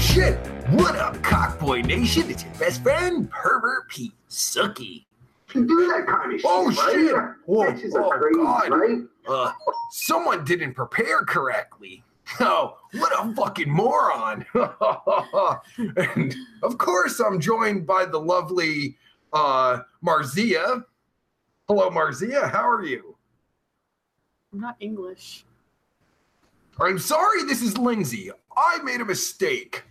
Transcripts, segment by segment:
right? Oh shit! What up, Cockboy Nation? It's your best friend, Pervert Pete Sucky. can do that kind of shit. Oh, right? shit. Oh, Bitches are oh, crazy, God. right? Uh, someone didn't prepare correctly. Oh, what a fucking moron. and of course, I'm joined by the lovely uh, Marzia. Hello, Marzia. How are you? I'm not English. I'm sorry, this is Lyndsey. I made a mistake.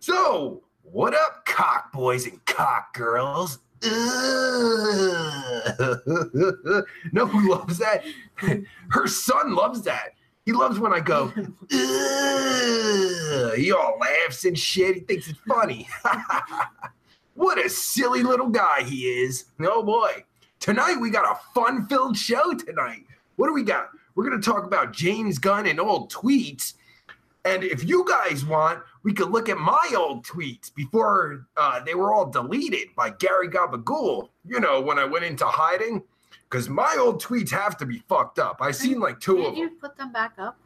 So, what up, cock boys and cock girls? no, who loves that? Her son loves that. He loves when I go, he all laughs and shit. He thinks it's funny. what a silly little guy he is. Oh boy. Tonight we got a fun filled show tonight. What do we got? We're going to talk about James Gunn and old tweets. And if you guys want, we could look at my old tweets before uh, they were all deleted by Gary Gabagool. You know, when I went into hiding, because my old tweets have to be fucked up. I seen like two of them. Did you put them back up?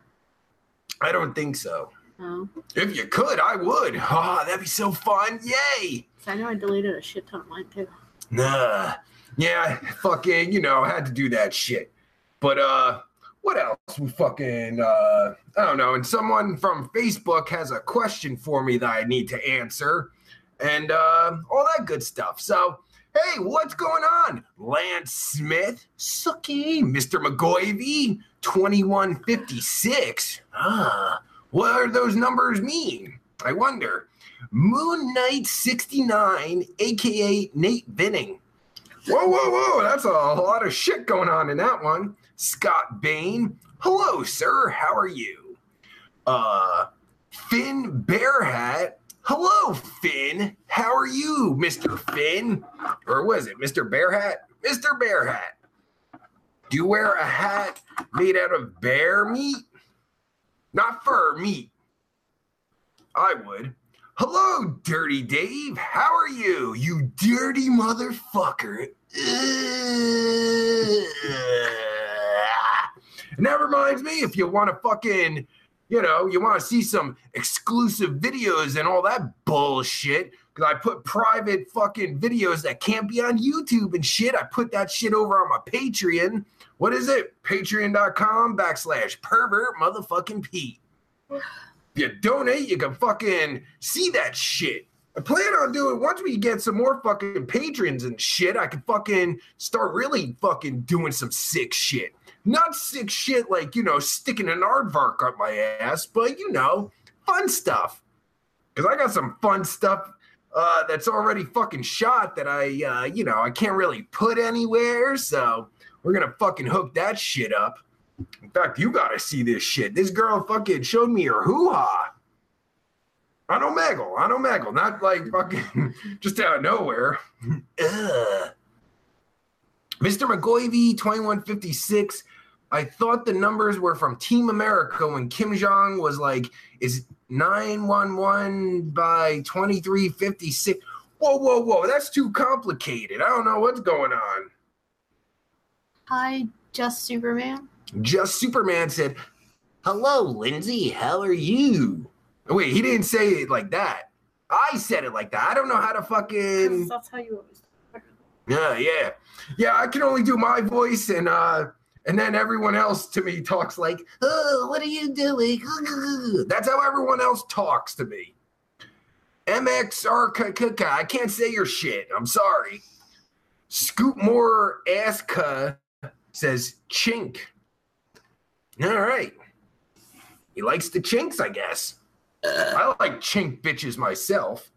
I don't think so. No. If you could, I would. Ah, that'd be so fun. Yay! I know I deleted a shit ton of mine too. Nah. Yeah, fucking, you know, had to do that shit. But uh what else? We fucking uh I don't know. And someone from Facebook has a question for me that I need to answer and uh all that good stuff. So Hey, what's going on? Lance Smith, Sucky, Mr. McGoivy, 2156. Ah, what are those numbers mean? I wonder. Moon Knight 69, aka Nate Binning. Whoa, whoa, whoa, that's a lot of shit going on in that one. Scott Bain, hello, sir, how are you? Uh, Finn Bearhat, hello, Finn, how are you, Mr. Finn? Or was it Mr. Bearhat? Mr. Bearhat. Do you wear a hat made out of bear meat? Not fur, meat. I would. Hello, Dirty Dave. How are you, you dirty motherfucker? Ugh. And that reminds me, if you want to fucking, you know, you want to see some exclusive videos and all that bullshit, because I put private fucking videos that can't be on YouTube and shit. I put that shit over on my Patreon. What is it? Patreon.com backslash pervert motherfucking Pete. If you donate, you can fucking see that shit. I plan on doing once we get some more fucking patrons and shit. I can fucking start really fucking doing some sick shit. Not sick shit like you know sticking an aardvark up my ass, but you know fun stuff. Cause I got some fun stuff uh, that's already fucking shot that I uh, you know I can't really put anywhere. So we're gonna fucking hook that shit up. In fact, you gotta see this shit. This girl fucking showed me her hoo ha. On Omegle, on Omegle, not maggle. Not like fucking just out of nowhere. Ugh. Mr. McGoivy, 2156. I thought the numbers were from Team America when Kim Jong was like, is 911 by 2356. Whoa, whoa, whoa, that's too complicated. I don't know what's going on. Hi, just Superman. Just Superman said, Hello, Lyndsey, how are you? Wait, he didn't say it like that. I said it like that. I don't know how to fucking. That's how you always. Yeah, yeah. Yeah, I can only do my voice and uh and then everyone else to me talks like, "Oh, what are you doing?" That's how everyone else talks to me. MXR I can't say your shit. I'm sorry. Scoot more Aska uh, says chink. All right. He likes the chinks, I guess. I like chink bitches myself.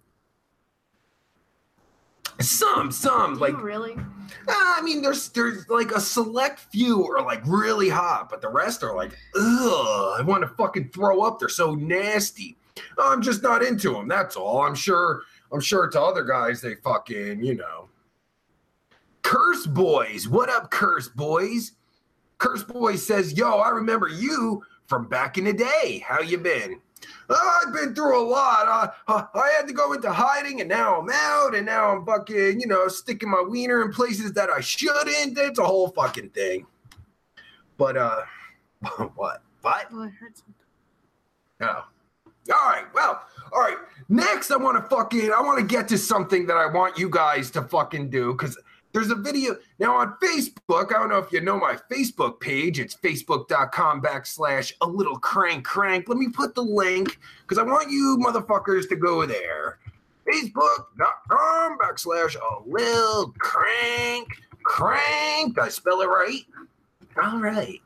Some, some, Do like really? uh, I mean, there's there's like a select few are like really hot, but the rest are like, ugh, I want to fucking throw up. They're so nasty. I'm just not into them. That's all. I'm sure. I'm sure to other guys they fucking you know. Curse boys, what up, curse boys? Curse boy says, "Yo, I remember you from back in the day. How you been?" "Oh, I've been through a lot. Uh, uh, I had to go into hiding, and now I'm out, and now I'm fucking, you know, sticking my wiener in places that I shouldn't. It's a whole fucking thing. But uh, what? What? Oh, I heard something. Oh, All right. Well, all right. Next, I want to fucking I want to get to something that I want you guys to fucking do because there's a video now on Facebook. I don't know if you know my Facebook page. It's facebook.com backslash a little crank crank. Let me put the link because I want you motherfuckers to go there. Facebook.com backslash a little crank crank. I spell it right? All right.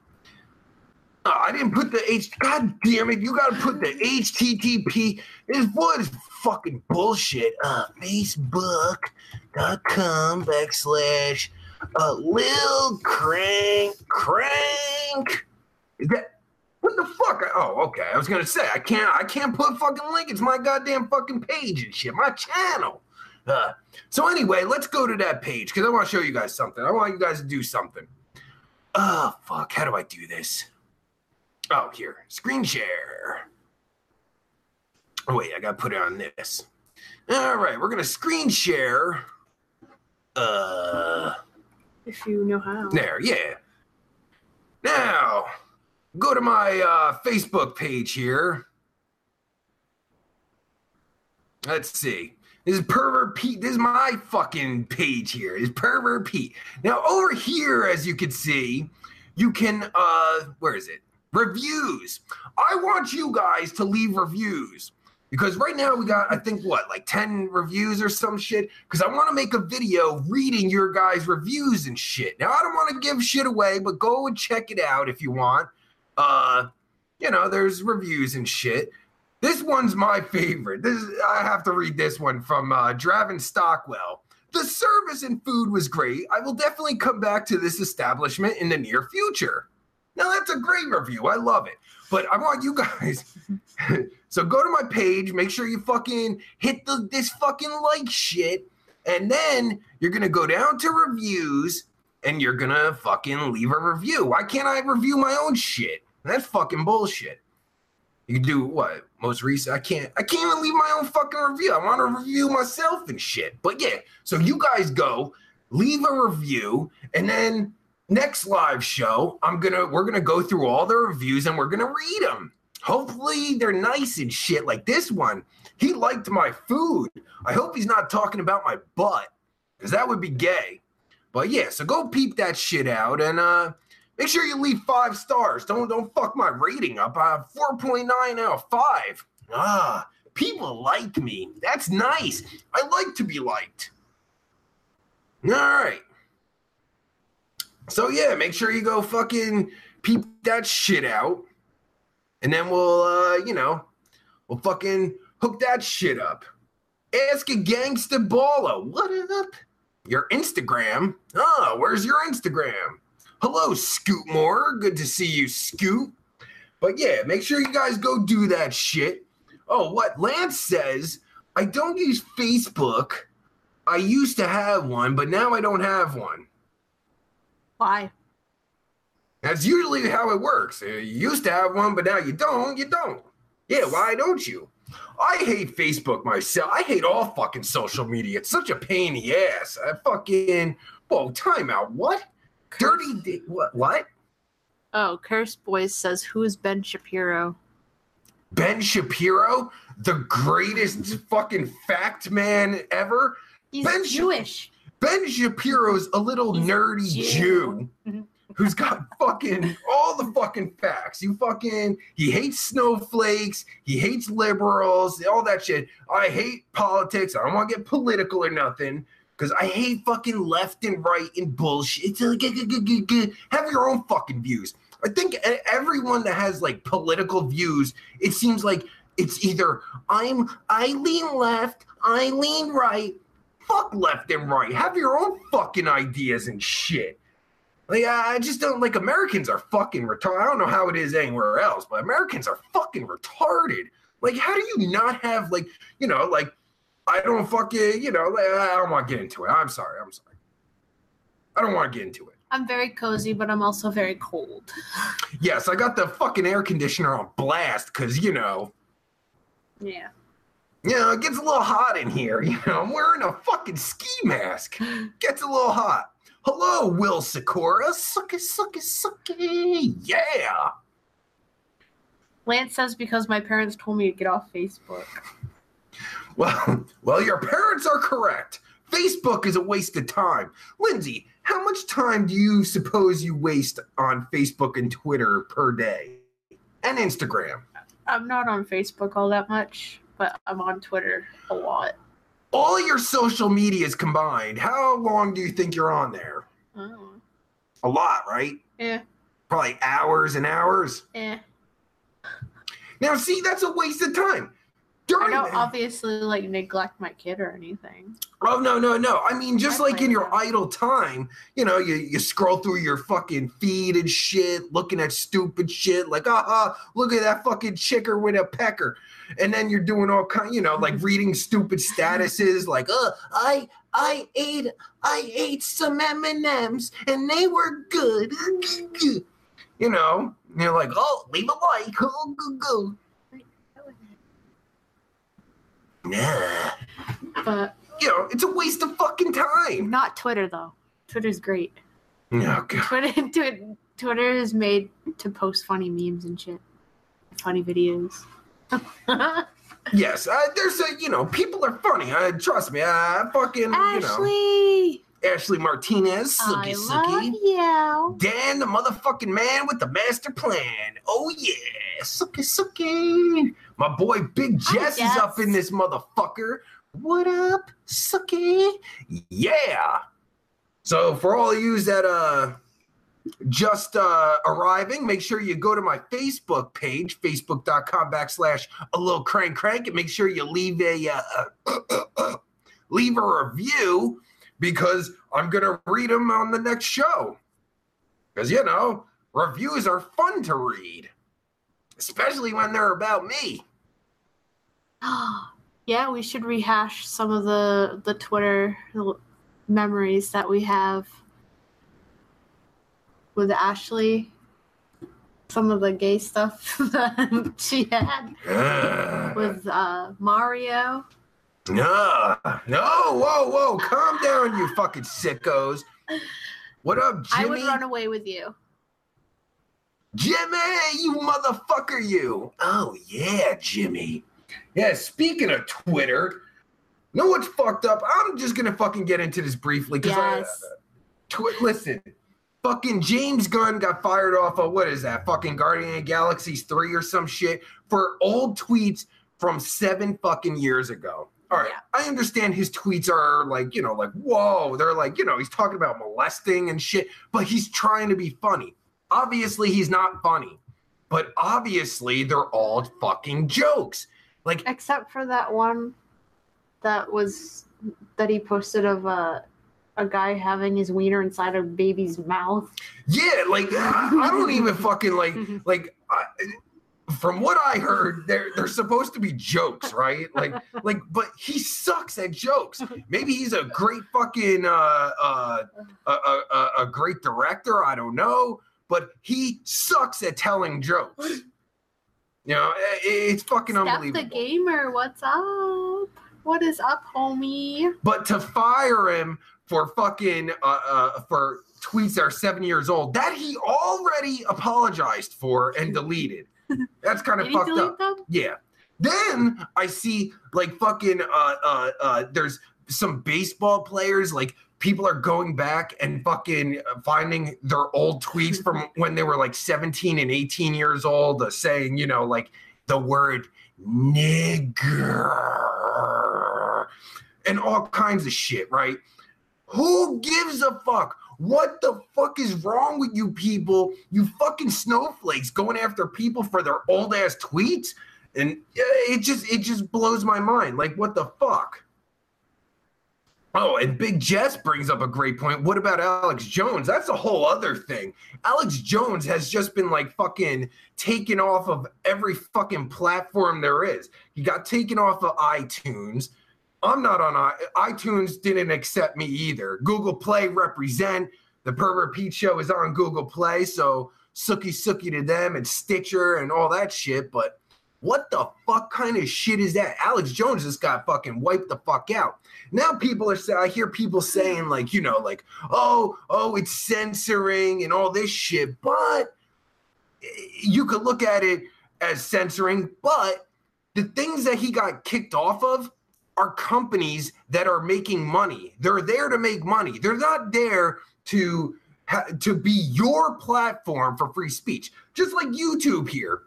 I didn't put the H. God damn it! You got to put the HTTP. This was fucking bullshit. Uh, Facebook.com backslash uh, Lil Crank Crank. Is that what the fuck? Oh, okay. I was gonna say I can't. I can't put fucking link. It's my goddamn fucking page and shit. My channel. Uh, so anyway, let's go to that page because I want to show you guys something. I want you guys to do something. Oh fuck! How do I do this? Oh, here, screen share. Oh, wait, I gotta put it on this. All right, we're gonna screen share. Uh, If you know how. there, yeah. Now, go to my uh, Facebook page here. Let's see. This is Pervert Pete. This is my fucking page here. Is Pervert Pete. Now, over here, as you can see, you can, uh, where is it? Reviews. I want you guys to leave reviews because right now we got, I think, what, like 10 reviews or some shit? Because I want to make a video reading your guys' reviews and shit. Now, I don't want to give shit away, but go and check it out if you want. Uh, you know, there's reviews and shit. This one's my favorite. This is, I have to read this one from uh, Draven Stockwell. The service and food was great. I will definitely come back to this establishment in the near future. Now that's a great review. I love it. But I want you guys. so go to my page. Make sure you fucking hit the this fucking like shit, and then you're gonna go down to reviews, and you're gonna fucking leave a review. Why can't I review my own shit? That's fucking bullshit. You do what? Most recent. I can't. I can't even leave my own fucking review. I want to review myself and shit. But yeah. So you guys go, leave a review, and then next live show, I'm gonna we're gonna go through all the reviews and we're gonna read them. Hopefully they're nice and shit. Like this one, he liked my food. I hope he's not talking about my butt, because that would be gay. But yeah, so go peep that shit out and uh Make sure you leave five stars. Don't don't fuck my rating up. I have 4.9 out of five. Ah, people like me. That's nice. I like to be liked. All right. So yeah, make sure you go fucking peep that shit out. And then we'll uh, you know, we'll fucking hook that shit up. Ask a gangsta baller. What up? Your Instagram? Oh, where's your Instagram? Hello, Scoot Moore. Good to see you, Scoot. But yeah, make sure you guys go do that shit. Oh, what Lance says, I don't use Facebook. I used to have one, but now I don't have one. Why? That's usually how it works. Uh, you used to have one, but now you don't. You don't. Yeah, why don't you? I hate Facebook myself. I hate all fucking social media. It's such a pain in the ass. I fucking whoa, timeout. What? Dirty di- what? What? Oh, Curse Boys says, Who is Ben Shapiro? Ben Shapiro, the greatest fucking fact man ever. He's Ben Jewish. Ben Shapiro's a little He's a nerdy Jew. Jew Mhm. who's got fucking all the fucking facts. You fucking he hates snowflakes, he hates liberals, all that shit. I hate politics. I don't want to get political or nothing. Because I hate fucking left and right and bullshit. Have your own fucking views. I think everyone that has like political views, it seems like it's either I'm I lean left, I lean right. Fuck left and right. Have your own fucking ideas and shit. Like I just don't like Americans are fucking retarded. I don't know how it is anywhere else, but Americans are fucking retarded. Like, how do you not have like, you know, like I don't fucking, you know, like, I don't want to get into it. I'm sorry. I'm sorry. I don't want to get into it. I'm very cozy, but I'm also very cold. Yes, I got the fucking air conditioner on blast because you know, Yeah. You know, it gets a little hot in here. You know, I'm wearing a fucking ski mask. Gets a little hot. Hello, Will Sakura. Sucky, sucky, sucky. Yeah. Lance says because my parents told me to get off Facebook. Well, well, your parents are correct. Facebook is a waste of time. Lyndsey, how much time do you suppose you waste on Facebook and Twitter per day? And Instagram? I'm not on Facebook all that much, but I'm on Twitter a lot. All your social medias combined, how long do you think you're on there? Oh. A lot, right? Yeah. Probably hours and hours. eh. Now, see, that's a waste of time. I don't the- obviously like neglect my kid or anything. Oh no, no, no. I mean just I like in your that. idle time, you know, you, you scroll through your fucking feed and shit, looking at stupid shit, like, ah, ah, look at that fucking chicker with a pecker. And then you're doing all kind, you know, like reading stupid statuses like, uh, I I ate I ate some M&Ms and they were good. You know, and you're like, oh, leave a like. Oh, go, go. Nah. But You know, it's a waste of fucking time. not Twitter though. Twitter's great. Oh, God. Twitter, Twitter, Twitter is made to post funny memes and shit, funny videos. Yes, uh, there's a you know people are funny. Uh, trust me. Uh, fucking you know Ashley, Ashley Martinez, I Sookie. you. Dan, the motherfucking man with the master plan. Oh yeah, Sookie Sookie. My boy Big Jess is up in this motherfucker. What up, Sookie? Yeah. So for all of you that uh just uh arriving, make sure you go to my Facebook page, facebook.com backslash a little crank crank, and make sure you leave a uh, leave a review because I'm gonna read them on the next show. Because you know, reviews are fun to read, especially when they're about me. yeah, we should rehash some of the the Twitter memories that we have with Ashley. Some of the gay stuff that she had with uh, Mario. No, no, whoa, whoa, calm down, you fucking sickos. What up, Jimmy? I would run away with you. Jimmy, you motherfucker, you. Oh, yeah, Jimmy. Yeah, speaking of Twitter, know what's fucked up? I'm just gonna fucking get into this briefly because Yes. Twi- listen, fucking James Gunn got fired off of what is that? Fucking Guardian of Galaxies 3 or some shit for old tweets from seven fucking years ago. All right, Yeah. I understand his tweets are like, you know, like, whoa, they're like, you know, he's talking about molesting and shit, but he's trying to be funny. Obviously, he's not funny, but obviously, they're all fucking jokes. Like, Except for that one that was that he posted of a a guy having his wiener inside a baby's mouth. yeah, like, I, don't even fucking like, like I, from what I heard, they're they're supposed to be jokes, right? Like like, but he sucks at jokes. Maybe he's a great fucking uh, uh, a, a, a- a great director. I don't know, but he sucks at telling jokes. You know, i- it's fucking Steph the unbelievable. gamer, what's up? What is up, homie? But to fire him for fucking uh, uh, for tweets that are seven years old that he already apologized for and deleted. That's kind of fucked up. them? Yeah. Then I see like fucking uh uh uh there's some baseball players like people are going back and fucking finding their old tweets from when they were like 17 and 18 years old uh, saying, you know, like the word nigger and all kinds of shit, right? Who gives a fuck? What the fuck is wrong with you people? You fucking snowflakes going after people for their old ass tweets? And it just it just blows my mind. Like what the fuck? Oh, and Big Jess brings up a great point. What about Alex Jones? That's a whole other thing. Alex Jones has just been like fucking taken off of every fucking platform there is. He got taken off of iTunes. I'm not on I- iTunes. Didn't accept me either. Google Play represent the Pervert Pete Show is on Google Play, so sookie sookie to them and Stitcher and all that shit. But what the fuck kind of shit is that? Alex Jones just got fucking wiped the fuck out. Now people are saying, I hear people saying like, you know, like, oh, oh, it's censoring and all this shit, but eh, you could look at it as censoring, but the things that he got kicked off of are companies that are making money. They're there to make money. They're not there to to be your platform for free speech. Just like YouTube here.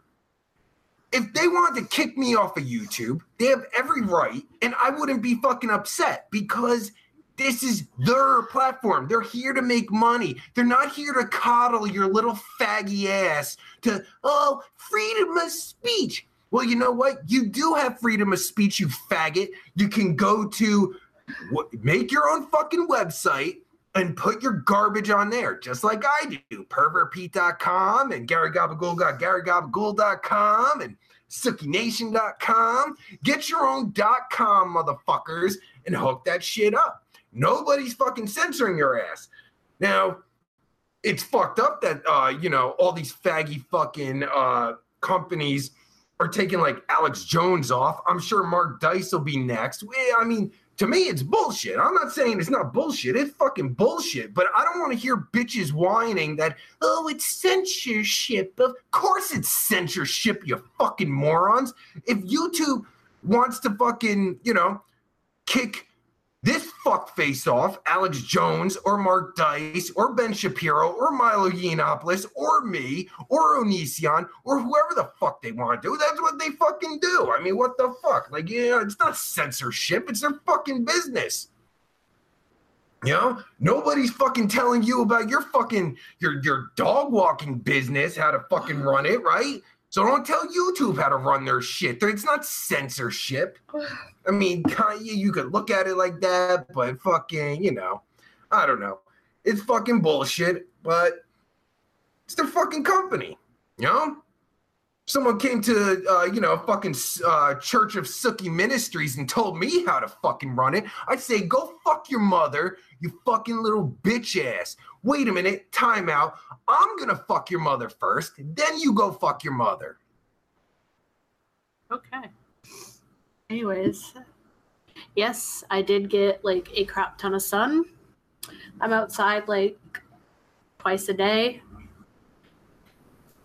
If they wanted to kick me off of YouTube, they have every right, and I wouldn't be fucking upset because this is their platform. They're here to make money. They're not here to coddle your little faggy ass to, oh, freedom of speech. Well, you know what? You do have freedom of speech, you faggot. You can go to make your own fucking website and put your garbage on there, just like I do. Pervertpete.com and Gary Gabagool got GaryGabagool.com and SookieNation.com. Get your own .com, motherfuckers, and hook that shit up. Nobody's fucking censoring your ass. Now, it's fucked up that uh, you know, all these faggy fucking uh companies are taking like Alex Jones off. I'm sure Mark Dice will be next. I mean, to me, it's bullshit. I'm not saying it's not bullshit. It's fucking bullshit. But I don't want to hear bitches whining that, oh, it's censorship. Of course it's censorship, you fucking morons. If YouTube wants to fucking, you know, kick this fuckface off, Alex Jones or Mark Dice or Ben Shapiro or Milo Yiannopoulos or me or Onision or whoever the fuck they want to do. That's what they fucking do. I mean, what the fuck? Like, you know, it's not censorship, it's their fucking business. You know, nobody's fucking telling you about your fucking your your dog walking business, how to fucking run it, right? So don't tell YouTube how to run their shit. It's not censorship. I mean, you could look at it like that, but fucking, you know, I don't know. It's fucking bullshit, but it's their fucking company, you know? Someone came to, uh, you know, fucking uh, Church of Sookie Ministries and told me how to fucking run it. I'd say, go fuck your mother, you fucking little bitch ass. Wait a minute, time out. I'm gonna fuck your mother first, then you go fuck your mother. Okay. Anyways, yes, I did get like a crap ton of sun. I'm outside like twice a day,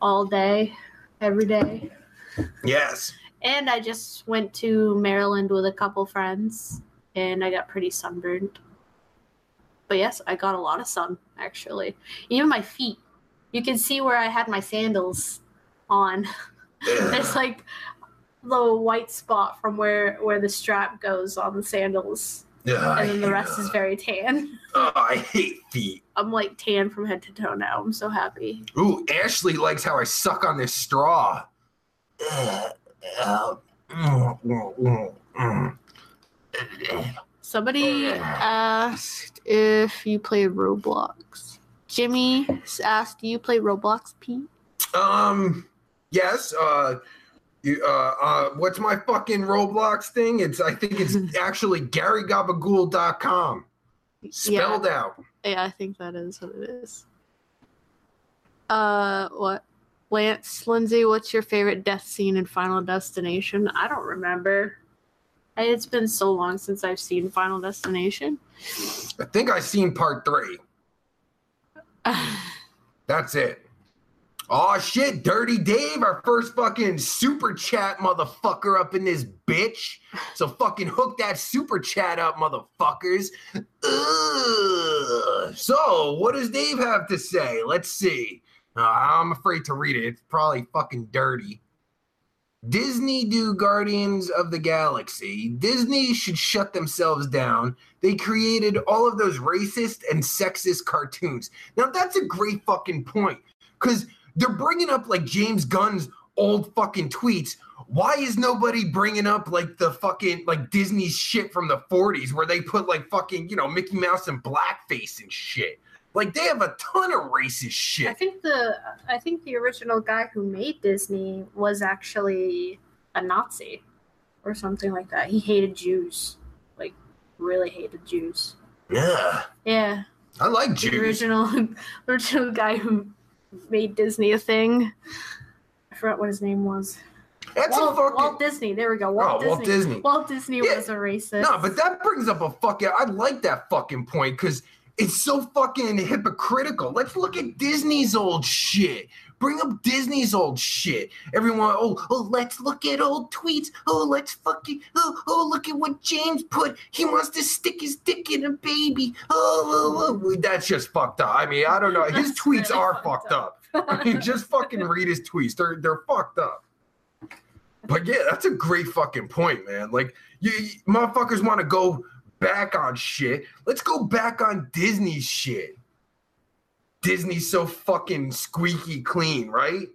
all day, every day. Yes. And I just went to Maryland with a couple friends and I got pretty sunburned. But yes, I got a lot of sun actually. Even my feet. You can see where I had my sandals on. There's like the white spot from where where the strap goes on the sandals. Yeah, and then the rest is very tan. Oh, I hate feet. I'm like tan from head to toe now. I'm so happy. Ooh, Ashley likes how I suck on this straw. Somebody asked if you play Roblox. Jimmy asked, "Do you play Roblox, Pete?" Um, yes. Uh, you, uh, uh, what's my fucking Roblox thing? It's I think it's actually GaryGabagool.com. Spelled yeah. out. Yeah, I think that is what it is. Uh, what? Lance, Lyndsey, what's your favorite death scene in Final Destination? I don't remember. It's been so long since I've seen Final Destination. I think I've seen part three. That's it. Oh shit, Dirty Dave, our first fucking super chat motherfucker up in this bitch. So fucking hook that super chat up, motherfuckers. Ugh. So, what does Dave have to say? Let's see. Uh, I'm afraid to read it. It's probably fucking dirty. Disney do Guardians of the Galaxy. Disney should shut themselves down. They created all of those racist and sexist cartoons. Now, that's a great fucking point because they're bringing up like James Gunn's old fucking tweets. Why is nobody bringing up like the fucking like Disney shit from the 40s where they put like fucking, you know, Mickey Mouse and blackface and shit? Like they have a ton of racist shit. I think the I think the original guy who made Disney was actually a Nazi or something like that. He hated Jews. Like really hated Jews. Yeah. Yeah. I like Jews. The original original guy who made Disney a thing. I forgot what his name was. That's Walt, a fucking Walt Disney. There we go. Walt Oh, Disney. Walt Disney. Walt Disney Yeah. was a racist. No, but that brings up a fucking. I like that fucking point because it's so fucking hypocritical. Let's look at Disney's old shit. Bring up Disney's old shit. Everyone, oh, oh, let's look at old tweets. Oh, let's fucking, oh, oh, look at what James put. He wants to stick his dick in a baby. Oh, oh, oh. oh. that's just fucked up. I mean, I don't know. His That's tweets really are fucked fucked up. I mean, just fucking read his tweets. They're they're fucked up. But yeah, that's a great fucking point, man. Like, you, you motherfuckers want to go back on shit. Let's go back on Disney's shit. Disney's so fucking squeaky clean, right?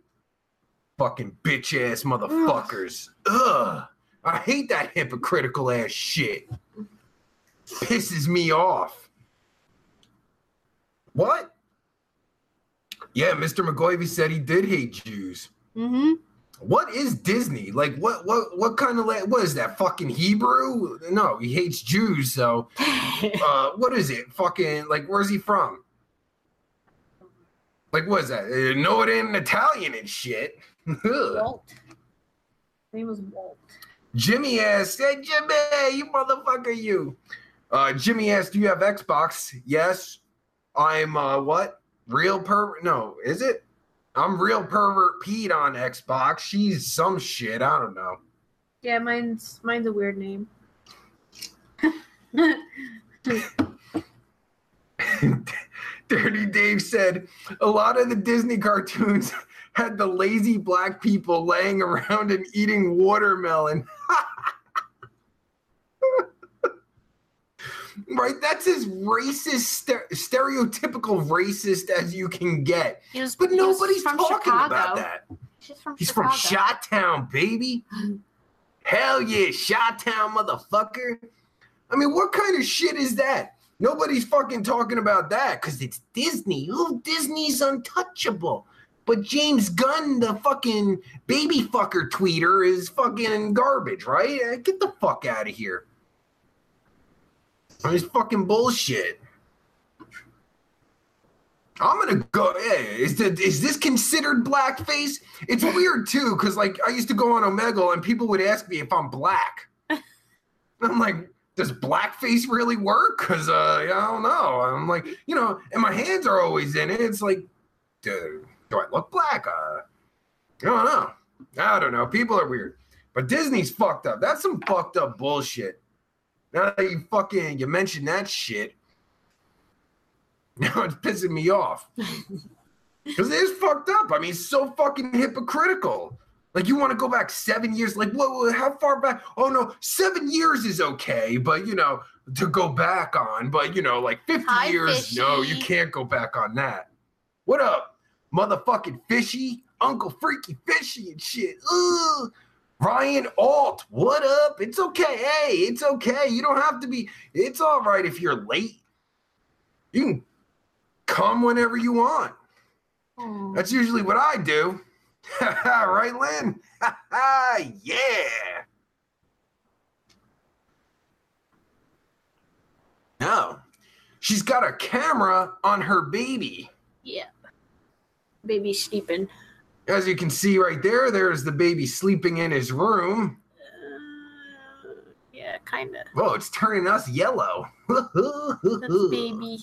Fucking bitch ass motherfuckers. Ugh. I hate that hypocritical ass shit. Pisses me off. What? Yeah, Mr. McGoivy said he did hate Jews. Mm-hmm. What is Disney? Like what what what kind of what is that fucking Hebrew? No, he hates Jews, so uh what is it? Fucking like where's he from? Like what is that? No, it ain't Italian and shit. Walt. His name was Walt. Jimmy asked, Hey Jimmy, you motherfucker, you. Uh Jimmy asked, Do you have Xbox? Yes. I'm uh what? Real pervert? No, is it? I'm real pervert Pete on Xbox. She's some shit. I don't know. Yeah, mine's mine's a weird name. Dirty Dave said a lot of the Disney cartoons had the lazy black people laying around and eating watermelon. Right? That's as racist, ster- stereotypical racist as you can get. Was, But nobody's talking Chicago. about that. He's from He's Chicago. from Shot Town, baby. Hell yeah, Shot Town, motherfucker. I mean, what kind of shit is that? Nobody's fucking talking about that because it's Disney. Oh, Disney's untouchable. But James Gunn, the fucking baby fucker tweeter, is fucking garbage, right? Get the fuck out of here. It's fucking bullshit. I'm gonna go. Hey, is, the, is this considered blackface? It's weird too, because like I used to go on Omegle and people would ask me if I'm black. I'm like, does blackface really work? Because uh, I don't know. I'm like, you know, and my hands are always in it. It's like, do, do I look black? Uh, I don't know. I don't know. People are weird, but Disney's fucked up. That's some fucked up bullshit. Now that you fucking you mentioned that shit, now it's pissing me off. Because it is fucked up. I mean, it's so fucking hypocritical. Like you want to go back seven years? Like what? what- How far back? Oh no, seven years is okay, but you know to go back on. But you know, like fifty Hi, years, no, you can't go back on that. What up, motherfucking fishy, Uncle Freaky Fishy and shit? Ugh. Ryan Alt, what up? It's okay. Hey, it's okay. You don't have to be. It's all right if you're late. You can come whenever you want. Oh. That's usually what I do. right, Lynn? yeah. No. She's got a camera on her baby. Yeah. Baby sleeping. As you can see right there, there's the baby sleeping in his room. Uh, yeah, kind of. Whoa, it's turning us yellow. That's baby.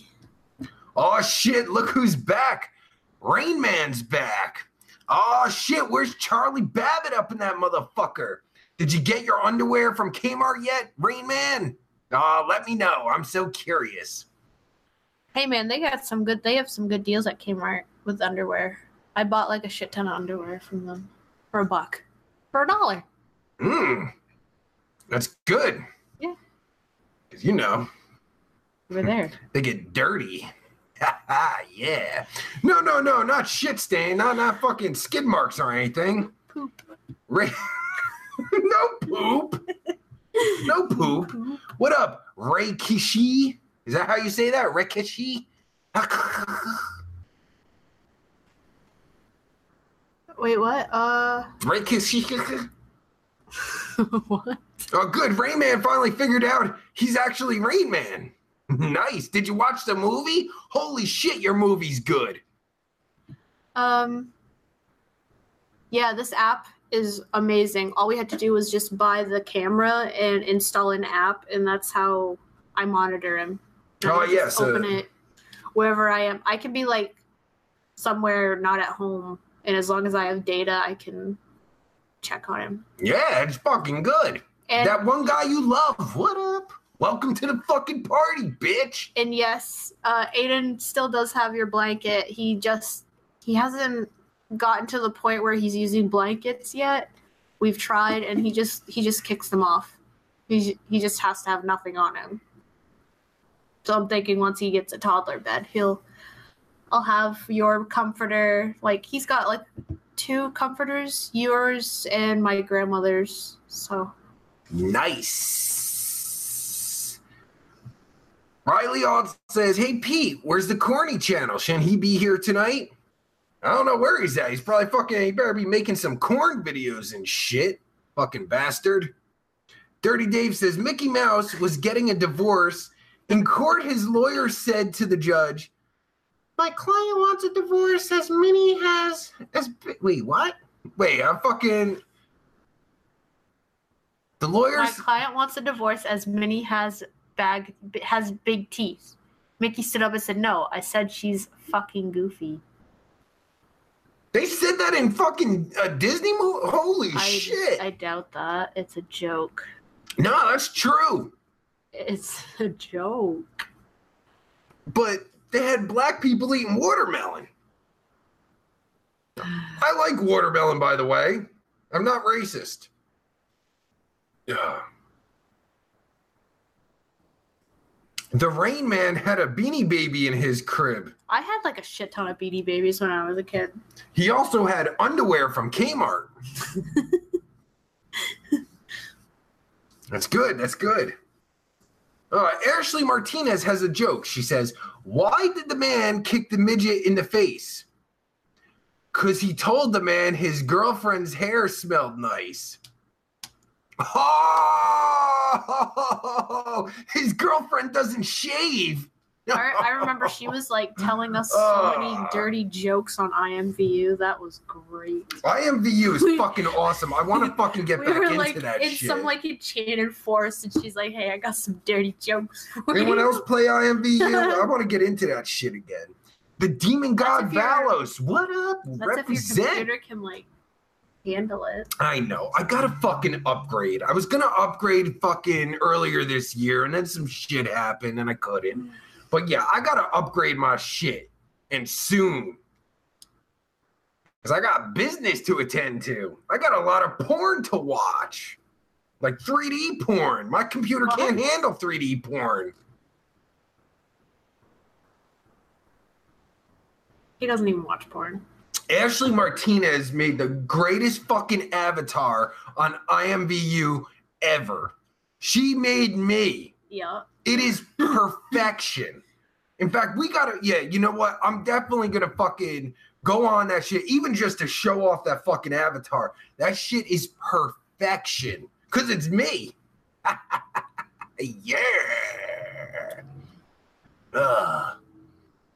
Oh shit, look who's back. Rain Man's back. Oh shit, where's Charlie Babbitt up in that motherfucker? Did you get your underwear from Kmart yet, Rain Man? Oh, let me know. I'm so curious. Hey man, they got some good. They have some good deals at Kmart with underwear. I bought like a shit ton of underwear from them for a buck, for a dollar. Mmm. That's good. Yeah. Cause you know, Over there. they get dirty. yeah. No, no, no, not shit stain, not not fucking skid marks or anything. Poop. Ray- no poop. No poop. What up, Ray Kishi? Is that how you say that? Ray Wait, what? Uh, Kishi? what? Oh, good. Rain Man finally figured out he's actually Rain Man. nice. Did you watch the movie? Holy shit, your movie's good. Um, yeah, this app is amazing. All we had to do was just buy the camera and install an app, and that's how I monitor him. And Oh, yes, uh, Open it. wherever I am. I can be like somewhere not at home, and as long as I have data, I can check on him. Yeah, it's fucking good. And that one guy you love, what up? Welcome to the fucking party, bitch. and yes, uh, Aiden still does have your blanket. He just he hasn't gotten to the point where he's using blankets yet. We've tried, and he just he just kicks them off. He he just has to have nothing on him. So I'm thinking once he gets a toddler bed, he'll I'll have your comforter. Like he's got like two comforters, yours and my grandmother's. So Nice. Riley Odd says, Hey Pete, where's the corny channel? Shouldn't he be here tonight? I don't know where he's at. He's probably fucking, he better be making some corn videos and shit. Fucking bastard. Dirty Dave says, Mickey Mouse was getting a divorce. In court, his lawyer said to the judge, My client wants a divorce as Minnie has. As Wait, what? Wait, I'm fucking. The lawyers my client wants a divorce as Minnie has bag has big teeth. Mickey stood up and said, "No, I said she's fucking goofy." They said that in fucking a Disney movie. Holy I, shit! I doubt that. It's a joke. no, that's true. It's a joke. But they had black people eating watermelon. I like watermelon, by the way. I'm not racist. Yeah. The Rain Man had a beanie baby in his crib. I had like a shit ton of Beanie Babies when I was a kid. He also had underwear from Kmart. that's good. That's good. Uh, Ashley Martinez has a joke. She says, Why did the man kick the midget in the face? Because he told the man his girlfriend's hair smelled nice. Oh, his girlfriend doesn't shave. I, I remember she was like telling us so many Ah. dirty jokes on IMVU. That was great. IMVU is fucking awesome. I want to fucking get we back were into like that in shit. some like enchanted forest, and she's like, "Hey, I got some dirty jokes." For Anyone you." else play IMVU? I want to get into that shit again. The Demon God Valos. What up? That's if your computer can like handle it. I know. I gotta fucking upgrade. I was gonna upgrade fucking earlier this year, and then some shit happened, and I couldn't. But yeah, I gotta upgrade my shit, and soon. Because I got business to attend to. I got a lot of porn to watch. Like 3D porn. My computer can't handle 3D porn. He doesn't even watch porn. Ashley Martinez made the greatest fucking avatar on IMVU ever. She made me. Yeah. It is perfection. In fact, we gotta, yeah, you know what? I'm definitely gonna fucking go on that shit, even just to show off that fucking avatar. That shit is perfection. Cause it's me. yeah. Ugh.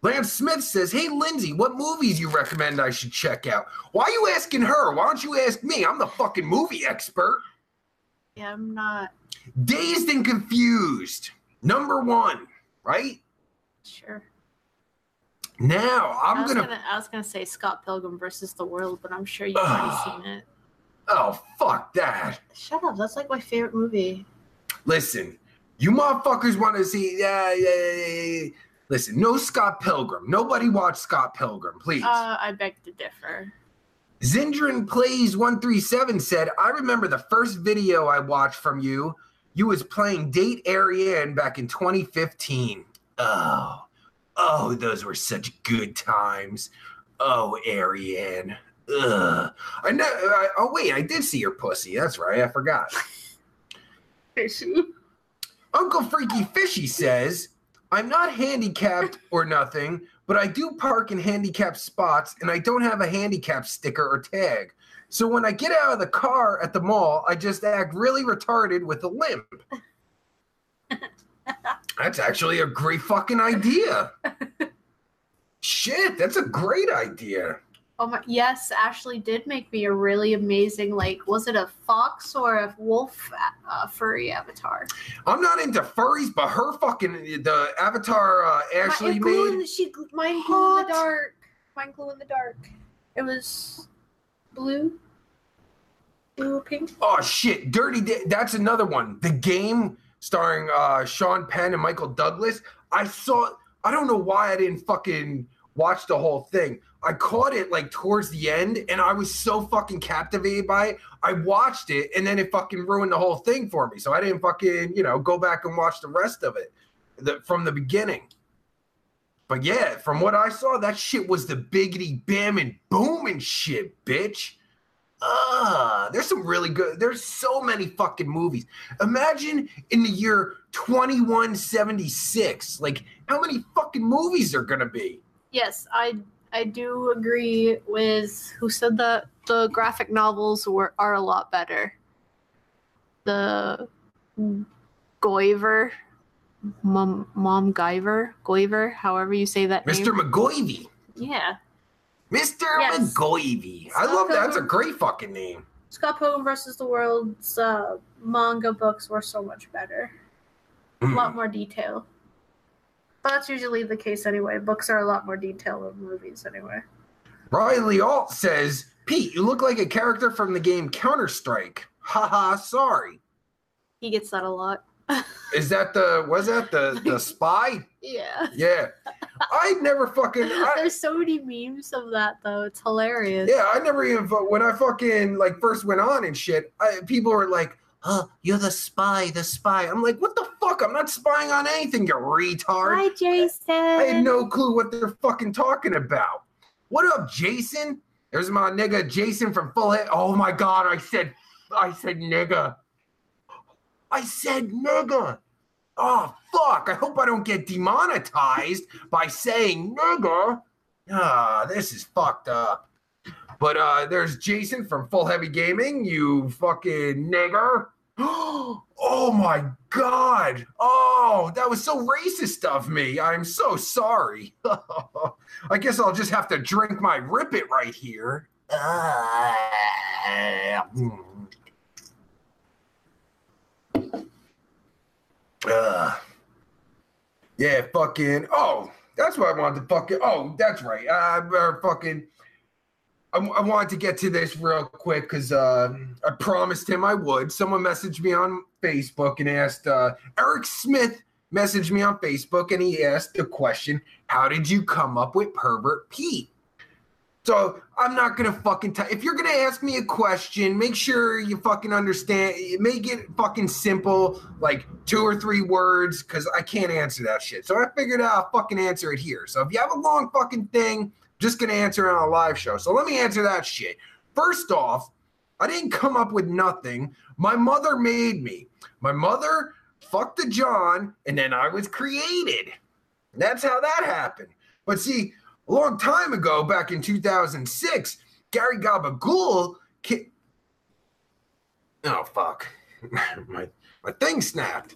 Lance Smith says, Hey Lyndsey, what movies you recommend I should check out? Why are you asking her? Why don't you ask me? I'm the fucking movie expert. Yeah, I'm not Dazed and Confused, number one, right? sure. Now I I'm was gonna, gonna, I was gonna say Scott Pilgrim versus the World, but I'm sure you've already Ugh. seen it. Oh fuck that. Shut up. That's like my favorite movie. Listen, you motherfuckers want to see yeah, yeah, yeah, yeah, yeah. Listen, no Scott Pilgrim. Nobody watch Scott Pilgrim, please. Uh, I beg to differ. Zindran Plays 137 said, I remember the first video I watched from you. You was playing Date Ariane back in 2015. Oh, oh, those were such good times. Oh, Ariane. Ugh. I know. I, oh, wait, I did see your pussy. That's right. I forgot. Uncle Freaky Fishy says, I'm not handicapped or nothing, but I do park in handicapped spots and I don't have a handicap sticker or tag. So when I get out of the car at the mall, I just act really retarded with a limp. That's actually a great fucking idea. Shit, that's a great idea. Oh my! Yes, Ashley did make me a really amazing. Like, was it a fox or a wolf uh, furry avatar? I'm not into furries, but her fucking the avatar uh, Ashley in made. the, she mine glue in the dark. Mine glue in the dark. It was blue, blue pink. Oh shit, Dirty. Di- that's another one. The game starring uh, Sean Penn and Michael Douglas. I saw. I don't know why I didn't fucking watch the whole thing. I caught it like towards the end, and I was so fucking captivated by it. I watched it, and then it fucking ruined the whole thing for me. So I didn't fucking you know go back and watch the rest of it the, from the beginning. But yeah, from what I saw, that shit was the biggity bam and boom and shit, bitch. Ah, there's some really good. There's so many fucking movies. Imagine in the year 2176, like how many fucking movies are gonna be? Yes, I I do agree with who said that the graphic novels were are a lot better. The Goiver, Mom Mom Guyver, Goiver, however you say that Mr. name. McGoivy. Yeah, Mr. Yes. McGoivy. I love that. That's a great fucking name. Scott Pilgrim versus the World's uh, manga books were so much better. A lot more detail. But that's usually the case anyway. Books are a lot more detailed than movies anyway. Riley Alt says, Pete, you look like a character from the game Counter Strike. Haha, sorry. He gets that a lot. Is that the was that the the spy? Yeah. Yeah. I never fucking I, There's so many memes of that though. It's hilarious. Yeah, I never even when I fucking like first went on and shit. I, people were like, "Oh, you're the spy, the spy." I'm like, "What the fuck? I'm not spying on anything, you retard." Hi, Jason. I had no clue what they're fucking talking about. What up, Jason? There's my nigga Jason from Full Head. Oh my god, I said, I said nigga. I said nigga. Oh fuck! I hope I don't get demonetized by saying nigga. Ah, this is fucked up. But uh there's Jason from Full Heavy Gaming. You fucking nigger. Oh my god. Oh, that was so racist of me. I'm so sorry. I guess I'll just have to drink my rip it right here. Ah. Ugh. Yeah, fucking. Oh, that's what I wanted to fucking. Oh, that's right. I better fucking. I, I wanted to get to this real quick because uh, I promised him I would. Someone messaged me on Facebook and asked. Uh, Eric Smith messaged me on Facebook and he asked the question, "How did you come up with pervert Pete?" So I'm not gonna fucking tell. If you're gonna ask me a question, make sure you fucking understand. Make it fucking simple, like two or three words, because I can't answer that shit. So I figured out I'll fucking answer it here. So if you have a long fucking thing, just gonna answer it on a live show. So let me answer that shit. First off, I didn't come up with nothing. My mother made me. My mother fucked a John, and then I was created. That's how that happened. But see, a long time ago, back in 2006, Gary Gabagool. Ki- oh fuck, my my thing snapped.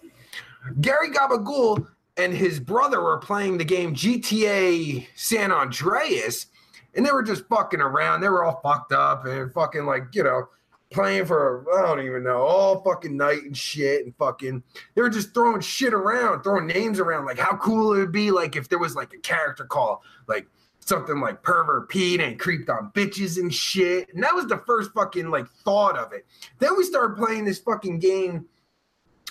Gary Gabagool and his brother were playing the game GTA San Andreas, and they were just fucking around. They were all fucked up and fucking like you know playing for I don't even know all fucking night and shit and fucking they were just throwing shit around, throwing names around. Like how cool it would be like if there was like a character call like something like pervert Pete and creeped on bitches and shit. And that was the first fucking like thought of it. Then we started playing this fucking game,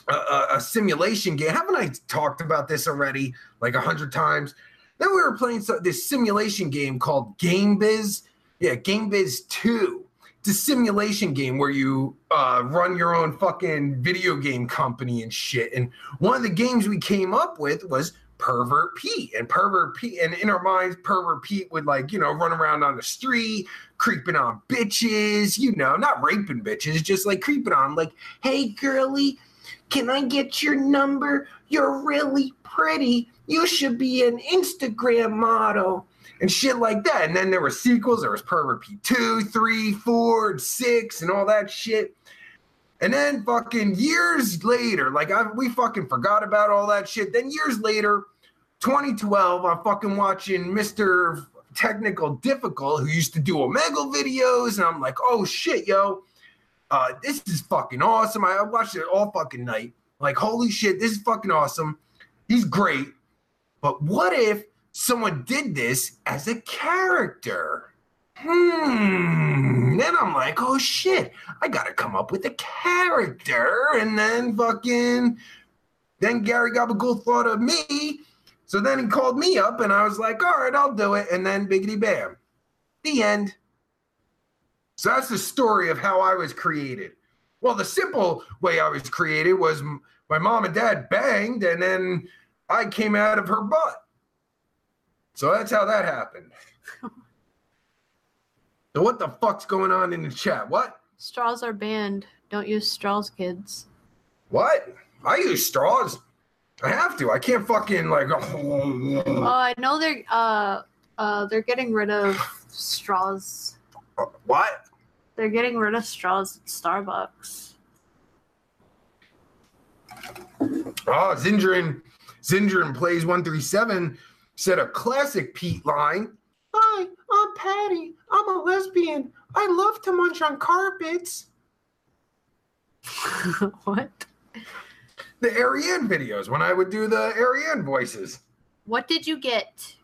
a, simulation game. Haven't I talked about this already like a hundred times? Then we were playing so, this simulation game called Game Biz. Yeah, Game Biz 2. It's a simulation game where you uh, run your own fucking video game company and shit. And one of the games we came up with was Pervert Pete. And Pervert Pete, and in our minds, Pervert Pete would like, you know, run around on the street, creeping on bitches, you know, not raping bitches, just like creeping on, like, hey, girly, can I get your number? You're really pretty. You should be an Instagram model. And shit like that. And then there were sequels. There was Pervert Pete 2, 3, 4, and 6, and all that shit. And then fucking years later, like I, we fucking forgot about all that shit. Then years later, 2012, I'm fucking watching Mr. technical difficult who used to do Omegle videos, and I'm like, oh shit, yo, uh, this is fucking awesome. I watched it all fucking night. Like, holy shit, this is fucking awesome. He's great. But what if someone did this as a character? Hmm. Then I'm like, oh shit, I gotta come up with a character. And then fucking, then Gary Gabagool thought of me. So then he called me up and I was like, all right, I'll do it. And then biggity bam. The end. So that's the story of how I was created. Well, the simple way I was created was my mom and dad banged and then I came out of her butt. So that's how that happened. so what the fuck's going on in the chat? What? Straws are banned. Don't use straws, kids. What? I use straws. I have to. I can't fucking like. Oh, I know they're uh uh they're getting rid of straws. what? They're getting rid of straws at Starbucks. Oh, Zindrin, Zindrin plays one three seven. Said a classic Pete line. Hi, I'm Patty. I'm a lesbian. I love to munch on carpets. what? The Ariane videos when I would do the Ariane voices. What did you get,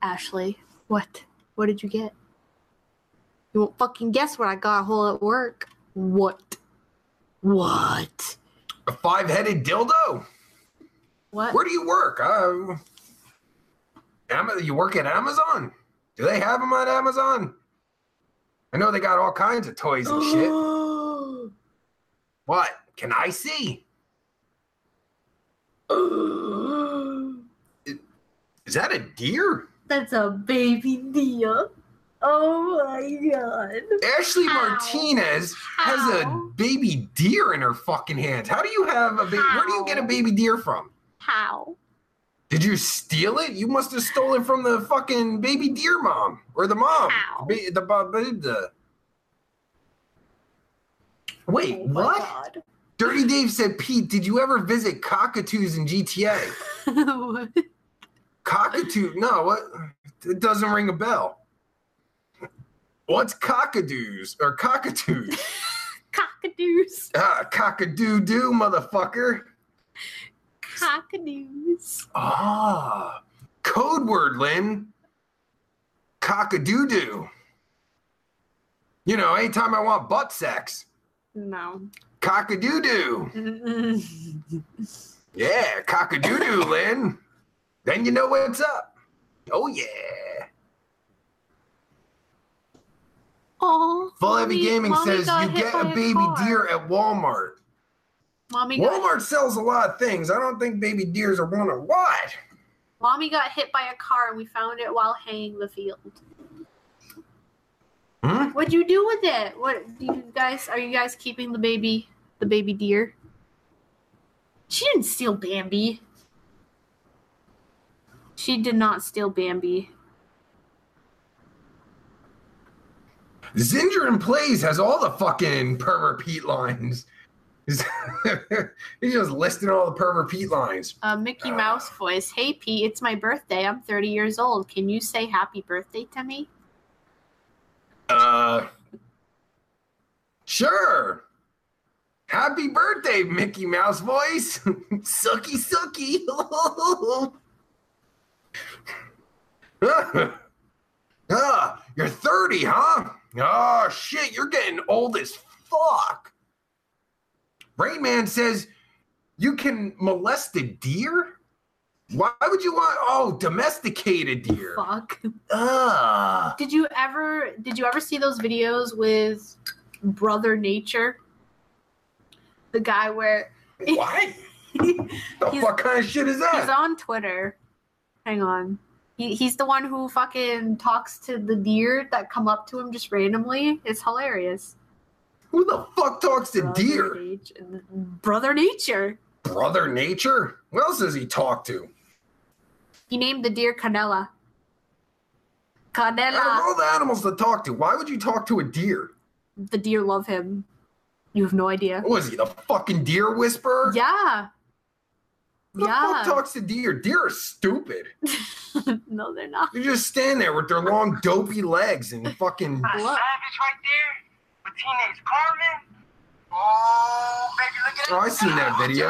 Ashley? What? What did you get? You won't fucking guess what I got whole at work. What? What? A five-headed dildo. What? Where do you work? Uh, Am- you work at Amazon? Do they have them on Amazon? I know they got all kinds of toys and shit. What? Can I see? Is that a deer? That's a baby deer. Oh my god. Ashley How? Martinez has a baby deer in her fucking hands. How do you have a baby? Where do you get a baby deer from? How? Did you steal it? You must have stolen from the fucking baby deer mom or the mom. How? Ba- the, ba- the. Wait, Oh what? God. Dirty Dave said, Pete, did you ever visit cockatoos in GTA? what? Cockatoo? No, what? It doesn't ring a bell. What's cockadoos or cockatoos? Cockadoos. ah, cockadoo doo, motherfucker. Cockadoos. Ah, code word, Lynn. Cockadoo doo. You know, anytime I want butt sex, No. cockadoo doo. Yeah, cockadoo doo, Lynn. Then you know what's up. Oh, yeah. Oh, Full Heavy Gaming mommy says you get a baby car. deer at Walmart. Mommy got, Walmart sells a lot of things. I don't think baby deers are one of what? mommy got hit by a car and we found it while haying the field. Hmm? What'd you do with it? What do you guys are you guys keeping the baby the baby deer? She didn't steal Bambi. She did not steal Bambi. Zinger and Plays has all the fucking pervert Pete lines. He's he's just listing all the pervert Pete lines. Uh, Mickey Mouse voice. Hey Pete, it's my birthday. I'm 30 years old. Can you say happy birthday to me? Uh, sure. Happy birthday, Mickey Mouse voice. sucky, sucky. ah, you're 30, huh? Oh, shit, you're getting old as fuck. Rain Man says you can molest a deer? Why would you want, oh, domesticated deer? Fuck. Ah. Did you ever did you ever see those videos with Brother Nature? The guy where What? The fuck kind of shit is that? he's on Twitter. Hang on. He, he's the one who fucking talks to the deer that come up to him just randomly. It's hilarious. Who the fuck talks to Brother deer? Nature. Brother Nature. Brother Nature? What else does he talk to? He named the deer Canela. Out of Canela. all the animals to talk to, why would you talk to a deer? The deer love him. You have no idea. What was he, the fucking deer whisperer? Yeah. Who the Yeah. fuck talks to deer? Deer are stupid. no, they're not. They just stand there with their long, dopey legs and fucking. Savage right there with teenage Carmen. Oh, baby, look at Oh, I seen that video.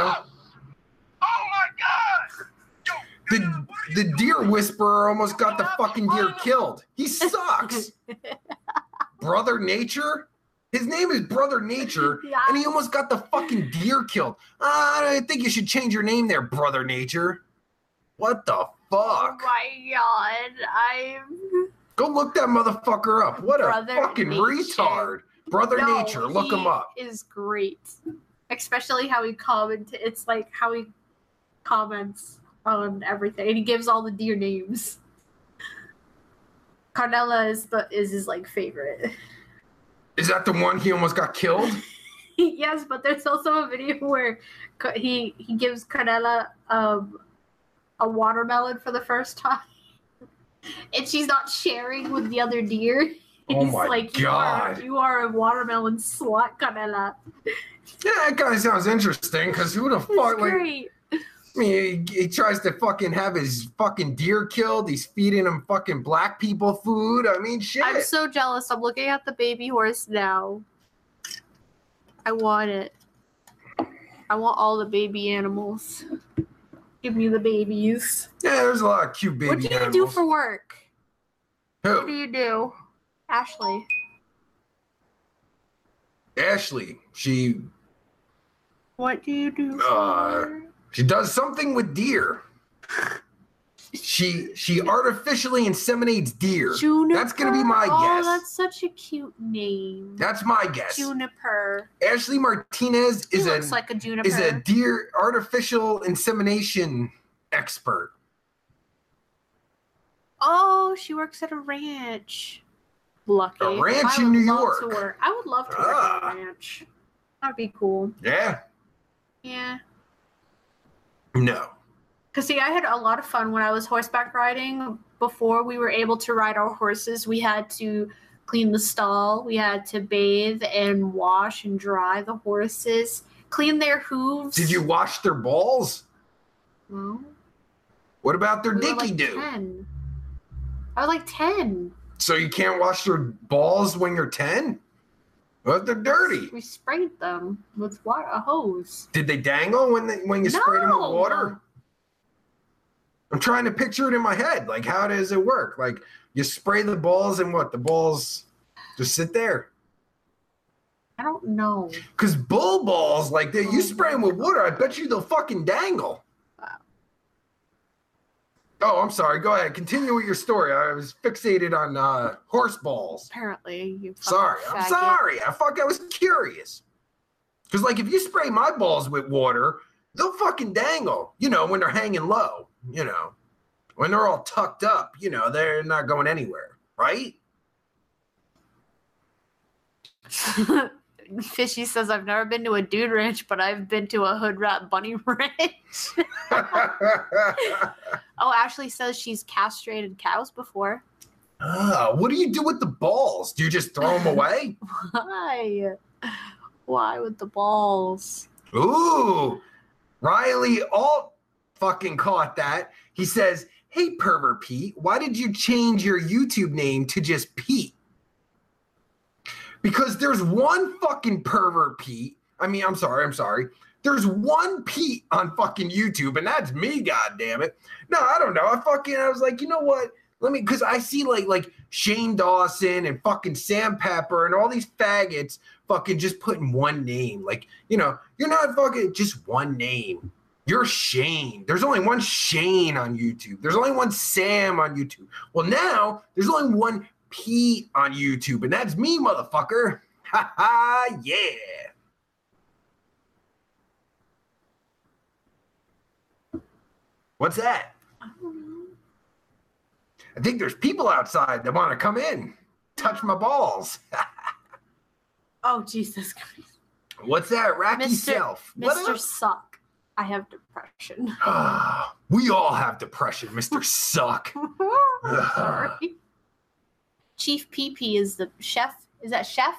Oh my God! Yo, The Gunna, what are the deer whisperer almost got the fucking deer killed. He sucks. Brother Nature. His name is Brother Nature, Yeah. and he almost got the fucking deer killed. Ah, I think you should change your name there, Brother Nature. What the Oh fuck? my god, I'm. Go look that motherfucker up. What a fucking Nature. retard. Brother No, Nature, look him up. Is great, especially how he comment. It's like how he comments on everything, and he gives all the deer names. Carnella is the is his like favorite. Is that the one he almost got killed? yes, but there's also a video where he he gives Carnella um, a watermelon for the first time, and she's not sharing with the other deer. Oh my like, you are, God. you are a watermelon slut, Carnella. Yeah, that guy sounds interesting because who the fuck, like, great. I mean, he, he tries to fucking have his fucking deer killed. He's feeding him fucking black people food. I mean, shit. I'm so jealous. I'm looking at the baby horse now. I want it. I want all the baby animals. Give me the babies. yeah, there's a lot of cute baby what do you animals. do for work? Who? What do you do? Ashley. Ashley. She What do you do? Uh, she does something with deer. She she artificially inseminates deer. Juniper. That's gonna be my guess. oh, guess. that's such a cute name. That's my guess. Juniper. Ashley Martinez He is a like a juniper. is a deer artificial insemination expert. oh, she works at a ranch. Lucky. A ranch in New York. Work. I would love to work Ah. at a ranch. That'd be cool. Yeah. Yeah. No. Because, see, I had a lot of fun when I was horseback riding. Before we were able to ride our horses, we had to clean the stall, we had to bathe and wash and dry the horses, clean their hooves. Did you wash their balls? No. What about their We dicky like do? 10. I was like 10. So you can't wash your balls when you're 10? But they're dirty. We sprayed them with water, a hose. Did they dangle when they, when you sprayed them with water? I'm trying to picture it in my head. Like, how does it work? Like, you spray the balls and what? The balls just sit there. I don't know. Because bull balls, like, they, you oh spray them with water, I bet you they'll fucking dangle. Oh, I'm sorry. Go ahead. Continue with your story. I was fixated on uh, horse balls. Apparently, you Sorry, I'm faggot. sorry. I fuck. I was curious. Because like, if you spray my balls with water, they'll fucking dangle. You know, when they're hanging low. You know, when they're all tucked up. You know, they're not going anywhere, right? Fishy says, I've never been to a dude ranch, but I've been to a hood rat bunny ranch. oh, Ashley says she's castrated cows before. Ah, what do you do with the balls? Do you just throw them away? Why? Why with the balls? Ooh, Riley Alt fucking caught that. He says, "Hey, pervert Pete, why did you change your YouTube name to just Pete?" Because there's one fucking pervert Pete. I mean, I'm sorry, I'm sorry. There's one Pete on fucking YouTube, and that's me. God damn it. No, I don't know. I fucking I was like, you know what? Let me because I see like like Shane Dawson and fucking Sam Pepper and all these faggots fucking just putting one name. Like, you know, you're not fucking just one name. You're Shane. There's only one Shane on YouTube. There's only one Sam on YouTube. Well, now there's only one Pete on YouTube, and that's me, motherfucker. Ha ha, yeah. What's that? I don't know. I think there's people outside that want to come in, touch my balls. Oh, Jesus Christ. What's that, Racky Mr. self? Mr. Suck. I have depression. Ah, we all have depression, Mr. Suck. Sorry. Chief PP is the chef. Is that chef?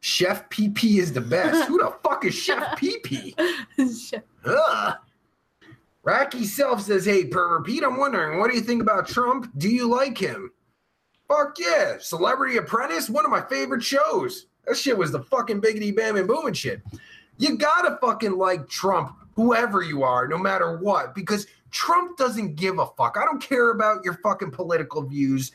Chef PP is the best. Who the fuck is Chef PP? chef. Ugh. Racky Self says, Hey, per repeat, I'm wondering, what do you think about Trump? Do you like him? Fuck yeah. Celebrity Apprentice, one of my favorite shows. That shit was the fucking biggity bam and boom and shit. You gotta fucking like Trump, whoever you are, no matter what, because Trump doesn't give a fuck. I don't care about your fucking political views.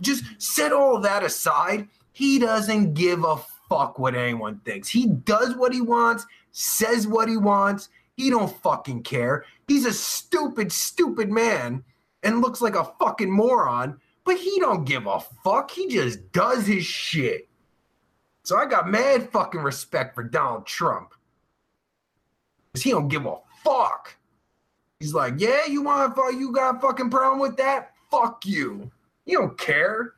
Just set all that aside. He doesn't give a fuck what anyone thinks. He does what he wants, says what he wants. He don't fucking care. He's a stupid, stupid man and looks like a fucking moron, but he don't give a fuck. He just does his shit. So I got mad fucking respect for Donald Trump. Cause he don't give a fuck. He's like, yeah, you want to fuck? you got a fucking problem with that? Fuck you. You don't care.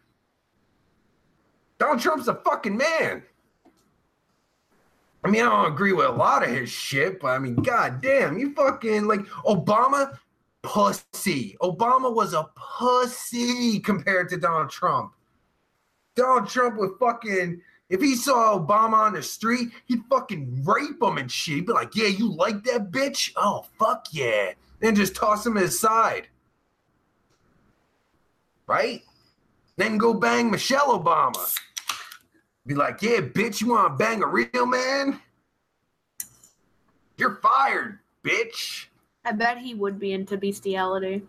Donald Trump's a fucking man. I mean, I don't agree with a lot of his shit, but I mean, goddamn, you fucking like Obama, pussy. Obama was a pussy compared to Donald Trump. Donald Trump would fucking, if he saw Obama on the street, he'd fucking rape him and shit. He'd be like, yeah, you like that bitch? Oh, fuck yeah. Then just toss him aside. Right? Then go bang Michelle Obama. Be like, yeah, bitch, you want to bang a real man? You're fired, bitch. I bet he would be into bestiality.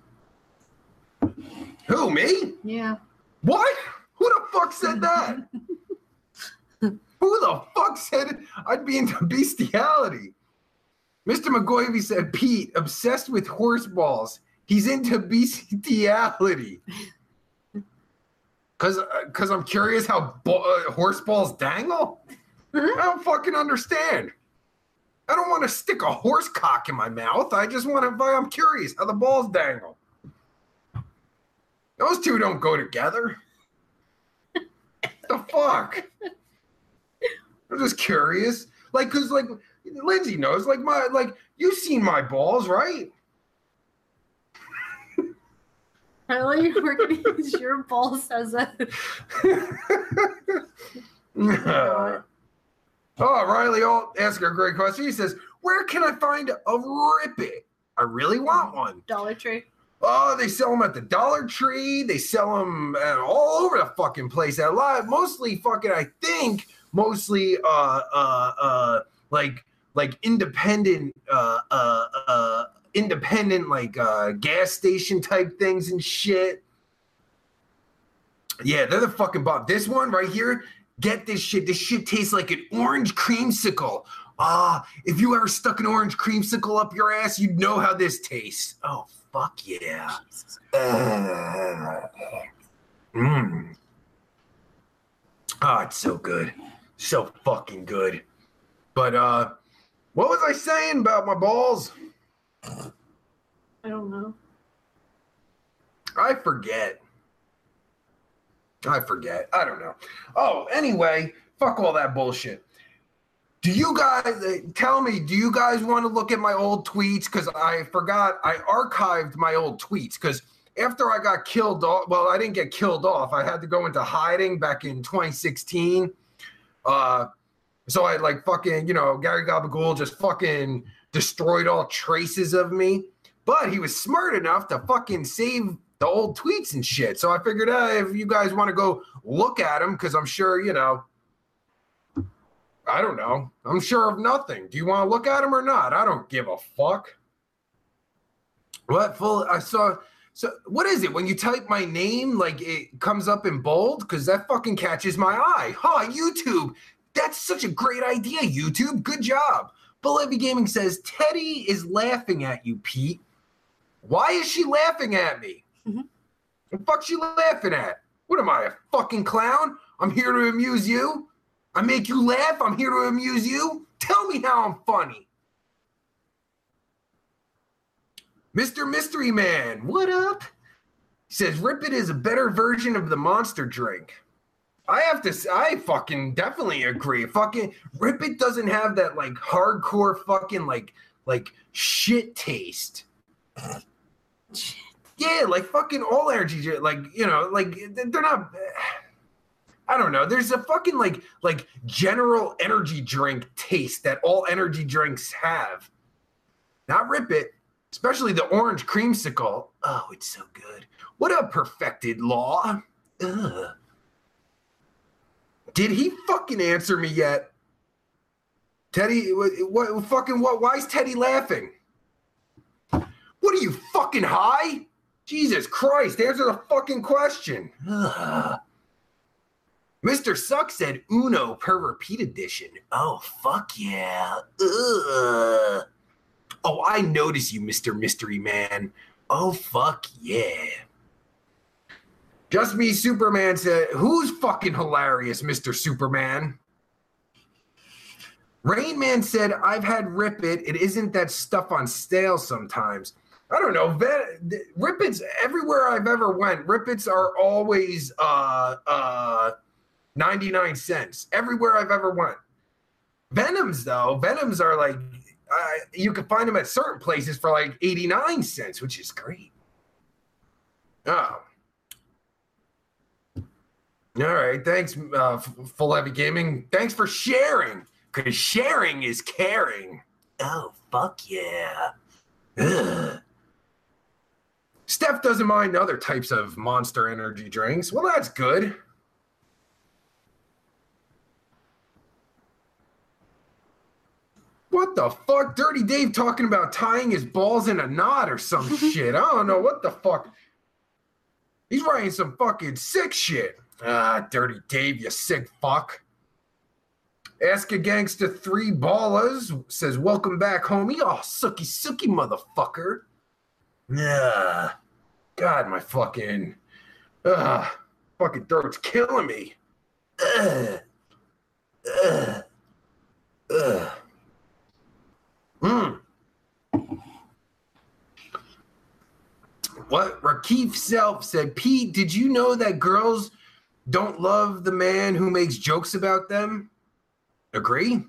Who, me? Yeah. What? Who the fuck said that? Who the fuck said I'd be into bestiality? Mr. McGoivy said, Pete, obsessed with horse balls. He's into bestiality. Cause, uh, cause I'm curious how bo- uh, horse balls dangle. I don't fucking understand. I don't want to stick a horse cock in my mouth. I just want to. I'm curious how the balls dangle. Those two don't go together. the fuck? I'm just curious. Like, cause like Lyndsey knows. Like my like you've seen my balls, right? Really? We're gonna use your balls as a. oh, Riley Alt asked a great question. He says, Where can I find a Rip It? I really want one. Dollar Tree. Oh, they sell them at the Dollar Tree. They sell them uh, all over the fucking place. A lot, mostly fucking. I think mostly, uh, uh, uh, like like independent, uh, uh, uh, independent like uh, gas station type things and shit. Yeah, they're the fucking bomb. This one right here, get this shit. This shit tastes like an orange creamsicle. Ah, if you ever stuck an orange creamsicle up your ass, you'd know how this tastes. Oh, fuck yeah. Uh, mm. Oh, it's so good. So fucking good. But uh what was I saying about my balls? I don't know. I forget. I forget. I don't know. Oh, anyway, fuck all that bullshit. Do you guys uh, tell me? Do you guys want to look at my old tweets? Because I forgot I archived my old tweets. Because after I got killed off, well, I didn't get killed off. I had to go into hiding back in 2016. Uh, so I like fucking, you know, Gary Gabagool just fucking destroyed all traces of me. But he was smart enough to fucking save the old tweets and shit. So I figured, uh, if you guys want to go look at them, because I'm sure, you know, I don't know. I'm sure of nothing. Do you want to look at them or not? I don't give a fuck. What full? I saw. So what is it when you type my name? Like it comes up in bold because that fucking catches my eye. Huh? YouTube. That's such a great idea. YouTube. Good job. Bolivia Gaming says Teddy is laughing at you, Pete. Why is she laughing at me? Mhm. The fuck she laughing at? What am I, a fucking clown? I'm here to amuse you. I make you laugh. I'm here to amuse you. Tell me how I'm funny. Mr. Mystery Man, what up? He says Rip It is a better version of the monster drink. I have to I fucking definitely agree. Fucking Rip It doesn't have that like hardcore fucking like like shit taste. Yeah, like fucking all energy like you know, like they're not I don't know. There's a fucking like like general energy drink taste that all energy drinks have. Not Rip It. Especially the orange creamsicle. Oh, it's so good. What a perfected law. Ugh. Did he fucking answer me yet? Teddy, what, what fucking what? Why is Teddy laughing? What are you fucking high? Jesus Christ, answer the fucking question. Mr. Suck said Uno per repeat edition. Oh, fuck yeah. Ugh. Oh, I notice you, Mr. Mystery Man. Oh, fuck yeah. Just Me Superman said, Who's fucking hilarious, Mr. Superman? Rain Man said, I've had Rip It. It isn't that stuff on stale sometimes. I don't know. It's everywhere I've ever went. Rip It's are always uh uh 99 cents everywhere I've ever went. Venoms though, Venoms are like uh, you can find them at certain places for like 89 cents, which is great. Oh. All right, thanks, uh, Full Heavy Gaming. Thanks for sharing, because sharing is caring. Oh, fuck yeah. Ugh. Steph doesn't mind other types of monster energy drinks. Well, that's good. What the fuck? Dirty Dave talking about tying his balls in a knot or some shit. I don't know what the fuck. He's writing some fucking sick shit. Ah, Dirty Dave, you sick fuck. Ask a gangster three ballers says, Welcome back, homie. Oh, sucky, sucky motherfucker. Yeah. God, my fucking. Uh, fucking throat's killing me. Ugh. Ugh. Ugh. Hmm. What Rakif Self said, Pete, did you know that girls don't love the man who makes jokes about them? Agree?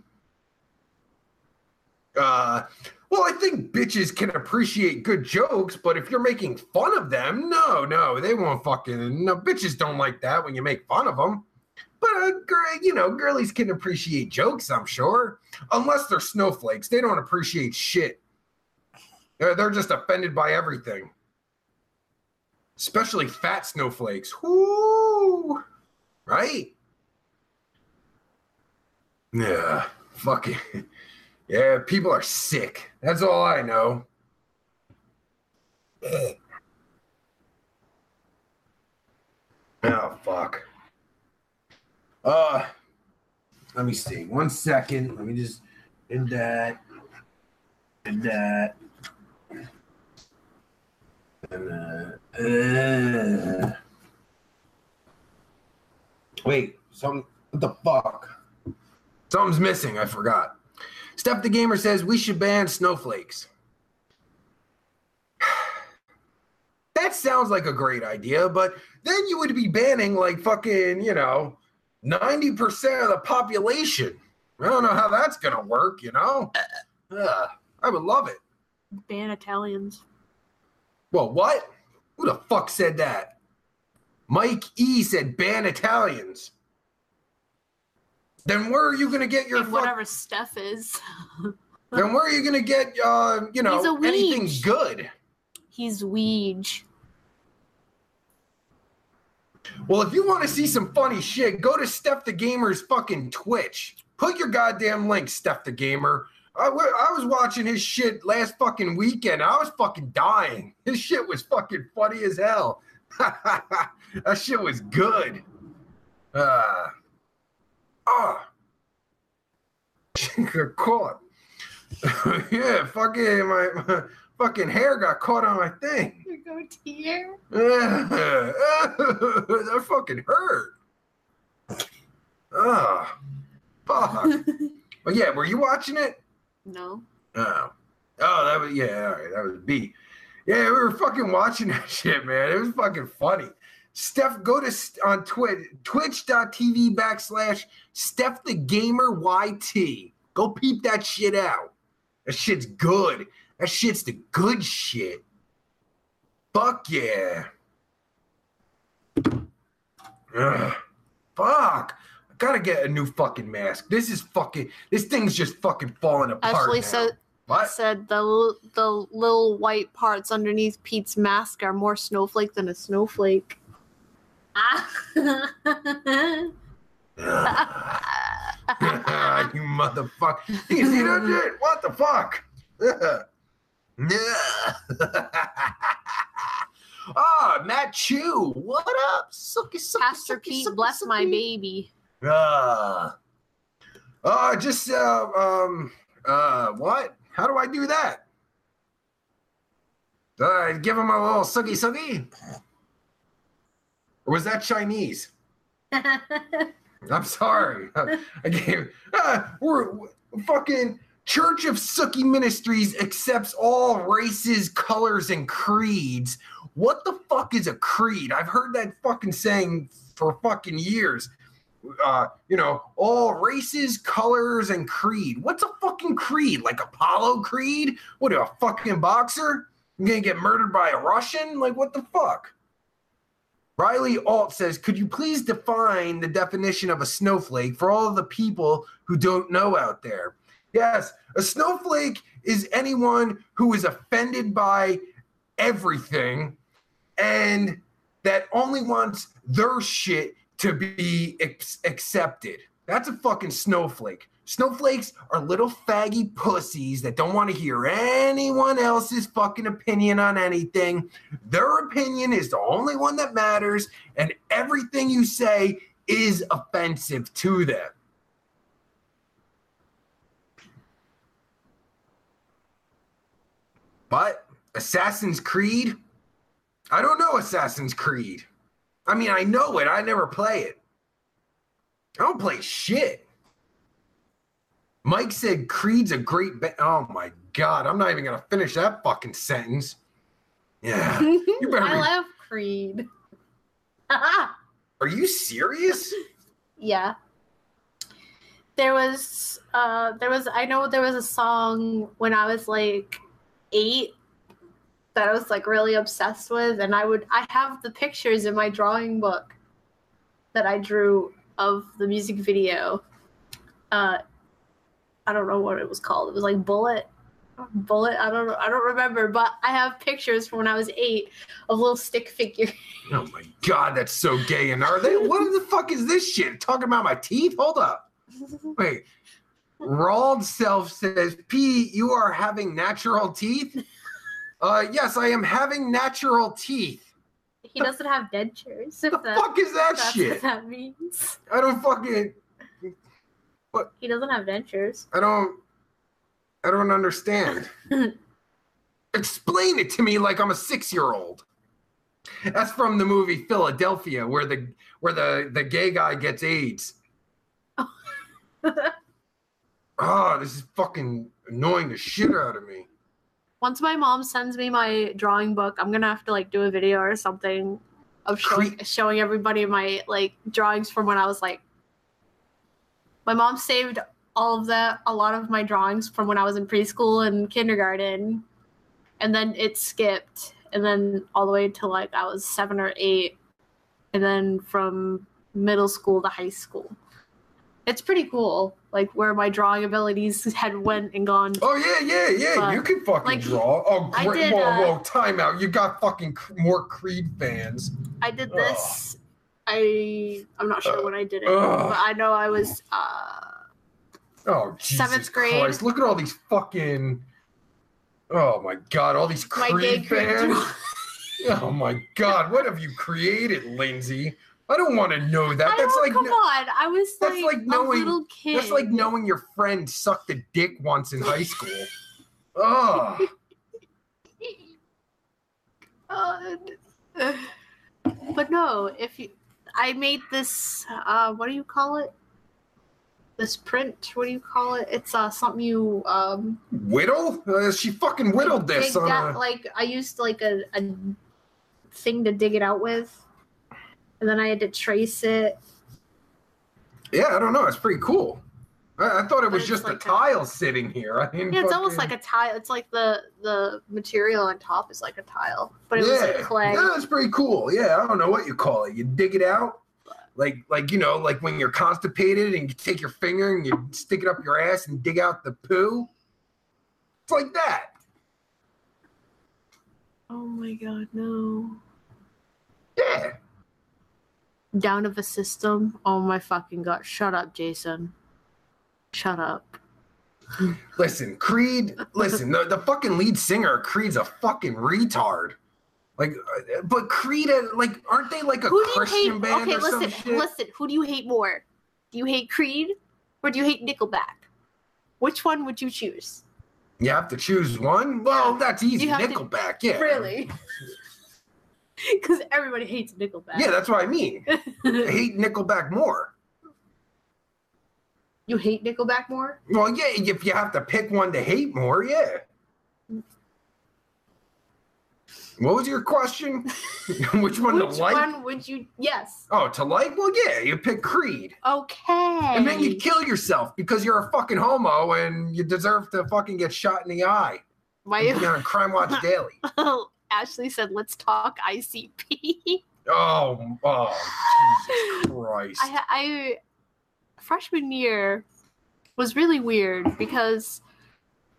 Uh, well, I think bitches can appreciate good jokes, but if you're making fun of them, no, no, they won't fucking. No, bitches don't like that when you make fun of them. But uh, gr- you know, girlies can appreciate jokes, I'm sure, unless they're snowflakes. They don't appreciate shit. They're, they're just offended by everything, especially fat snowflakes. Whoo, right? Yeah, fucking. Yeah, people are sick. That's all I know. Oh fuck. Uh let me see. One second. Let me just did that. Did that. And uh, uh. Wait, some what the fuck? Something's missing. I forgot. Steph the Gamer says we should ban snowflakes. That sounds like a great idea, but then you would be banning like fucking, you know, 90% of the population. I don't know how that's going to work, you know? Ugh, I would love it. Ban Italians. Well, what? Who the fuck said that? Mike E said ban Italians. Then where are you going to get your fuck- whatever Steph is. Then where are you going to get uh, you know, anything good? He's Weege. Well, if you want to see some funny shit, go to Steph the Gamer's fucking Twitch. Put your goddamn link, Steph the Gamer. I I was watching his shit last fucking weekend. I was fucking dying. His shit was fucking funny as hell. that shit was good. Uh, ah. Got caught. yeah, fucking my, my fucking hair got caught on my thing. Your goatee hair? that fucking hurt. Oh, fuck. but yeah, were you watching it? No. Oh, oh, that was yeah. All right, that was B. Yeah, we were fucking watching that shit, man. It was fucking funny. Steph, go to on Twitch, twitch.tv backslash Steph the Gamer YT. Go peep that shit out. That shit's good. That shit's the good shit. Fuck yeah. Ugh. Fuck. Gotta get a new fucking mask. This is fucking. This thing's just fucking falling apart. Ashley now. said What? said the the little white parts underneath Pete's mask are more snowflake than a snowflake. Ah. you motherfucker. You see that shit? What the fuck? Ah, Matt Chu. What up? Sucky, sucky, Pastor sucky, Pete, sucky, bless my sucky. baby. Uh, uh, just, uh, um, uh, what? How do I do that? Uh, give him a little sucky sucky? Or was that Chinese? I'm sorry. I gave. Uh, we're fucking Church of Suki Ministries accepts all races, colors, and creeds. What the fuck is a creed? I've heard that fucking saying for fucking years. Uh, you know, all races, colors, and creed. What's a fucking creed? Like Apollo Creed? What a fucking boxer? You gonna get murdered by a Russian? Like what the fuck? Riley Alt says, Could you please define the definition of a snowflake for all the people who don't know out there? Yes, a snowflake is anyone who is offended by everything and that only wants their shit to be ex- accepted. That's a fucking snowflake. Snowflakes are little faggy pussies that don't want to hear anyone else's fucking opinion on anything. Their opinion is the only one that matters, and everything you say is offensive to them. But Assassin's Creed? I don't know Assassin's Creed. I mean, I know it, I never play it. I don't play shit. Mike said Creed's a great ba- Oh my god, I'm not even gonna finish that fucking sentence. Yeah. You better I love Creed. Are you serious? yeah. There was uh there was I know there was a song when I was like 8 that I was like really obsessed with and I would I have the pictures in my drawing book that I drew of the music video. Uh I don't know what it was called. It was like Bullet Bullet. I don't I don't remember, but I have pictures from when I was 8 of little stick figures. Oh my god, that's so gay. And are they what the fuck is this shit? Talking about my teeth? Hold up. Wait. Rald Self says, P, you are having natural teeth? Uh yes, I am having natural teeth. He doesn't have dentures. The that, fuck is that that's shit? what that means. I don't fucking What? He doesn't have dentures. I don't I don't understand. Explain it to me like I'm a six year old. That's from the movie Philadelphia, where the where the, the gay guy gets AIDS. Oh, this is fucking annoying the shit out of me. Once my mom sends me my drawing book, I'm gonna have to like do a video or something of showing, showing everybody my like drawings from when I was like. My mom saved all of that, a lot of my drawings from when I was in preschool and kindergarten, and then it skipped, and then all the way to like I was seven or eight, and then from middle school to high school. It's pretty cool, like where my drawing abilities had went and gone. Oh yeah, yeah, yeah. But, you can fucking like, draw. Oh great. did, whoa, uh, whoa, time out. You got fucking more Creed fans. I did this. I I'm not sure Ugh. when I did it, Ugh. but I know I was. uh Oh Jesus Seventh grade. Christ. Look at all these fucking Oh my god, all these Creed Creed fans. Oh my god, what have you created, Lyndsey? I don't want to know that. That's like come kn- on. I was that's like, like knowing- a little kid. that's like knowing your friend sucked a dick once in high school. Oh, Uh, but no, if you, I made this. Uh, what do you call it? This print. What do you call it? It's uh something you um. whittle? Uh, she fucking whittled this dig on that- a, like I used like a, a thing to dig it out with, and then I had to trace it. Yeah, I don't know. It's pretty cool. I, I thought it was just a like a- tile sitting here. I mean, Yeah, it's almost like a tile. It's like the the material on top is like a tile, but it yeah. was like clay. Yeah, it's pretty cool. Yeah, I don't know what you call it. You dig it out, like like you know, like when you're constipated and you take your finger and you stick it up your ass and dig out the poo. It's like that. Oh my god, no. Down of a system. Oh my fucking god. Shut up, Jason. Shut up. Listen, Creed. Listen, the, the fucking lead singer of Creed's a fucking retard. Like, uh, but Creed, like, aren't they like a Who do you Christian hate? band Okay, listen, listen. Who do you hate more? Do you hate Creed or do you hate Nickelback? Which one would you choose? You have to choose one. Well, that's easy. Have to- Nickelback, yeah. Really? Because everybody hates Nickelback. Yeah, that's what I mean. I hate Nickelback more. you hate Nickelback more? Well, yeah, if you have to pick one to hate more, yeah. What was your question? Which one Which to like? one would you? Yes. Oh, to like? Well, yeah, you pick Creed. Okay. And then you kill yourself because you're a fucking homo and you deserve to fucking get shot in the eye. My You know, on Crime Watch Daily. Ashley said, "Let's talk ICP." Oh, oh, Jesus Christ. I, I freshman year was really weird because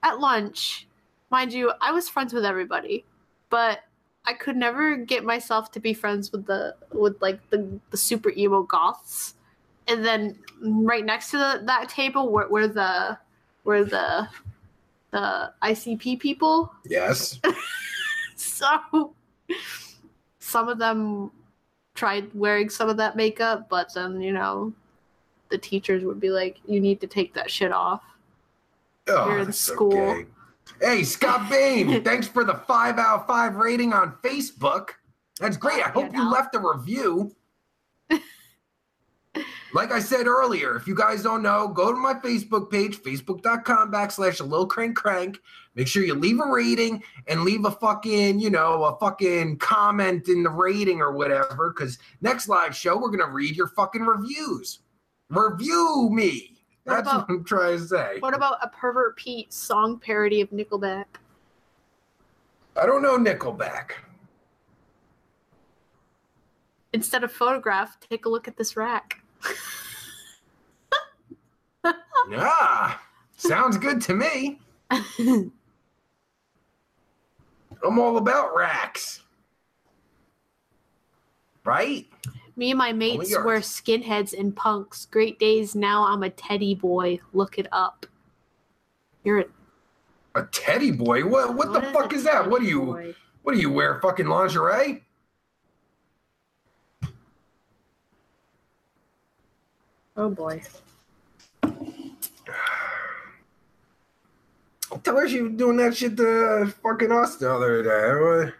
at lunch, mind you, I was friends with everybody, but I could never get myself to be friends with the with like the the super emo goths. And then right next to the, that table were, were the were the the ICP people. Yes. So some of them tried wearing some of that makeup, but then, you know, the teachers would be like, you need to take that shit off. Oh, You're in school. gay. Hey, Scott Bain, thanks for the five out of five rating on Facebook. That's great. I hope Yeah, you left a review. like I said earlier, if you guys don't know, go to my Facebook page, facebook.com backslash a little crank crank. Make sure you leave a rating and leave a fucking, you know, a fucking comment in the rating or whatever. Because next live show, we're going to read your fucking reviews. Review me. What That's about- what I'm trying to say. What about a pervert Pete song parody of Nickelback? I don't know Nickelback. Instead of photograph, take a look at this rack. Yeah, sounds good to me. I'm all about racks. Right? Me and my mates were skinheads and punks. Great days. Now I'm a teddy boy. Look it up. You're a, A teddy boy? What what, the a fuck is that? What do you boy? what do you wear? Fucking lingerie? Oh boy. Tell her she was doing that shit to fucking us the other day.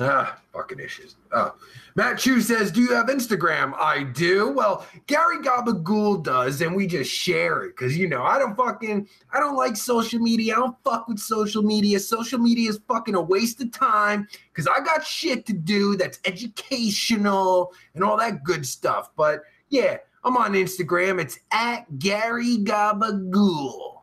Ah, fucking issues. Oh. Matt Chu says, Do you have Instagram? I do. Well, Gary Gabagool does, and we just share it because, you know, I don't fucking, I don't like social media. I don't fuck with social media. Social media is fucking a waste of time because I got shit to do that's educational and all that good stuff. But yeah, I'm on Instagram. It's at Gary Gabagool.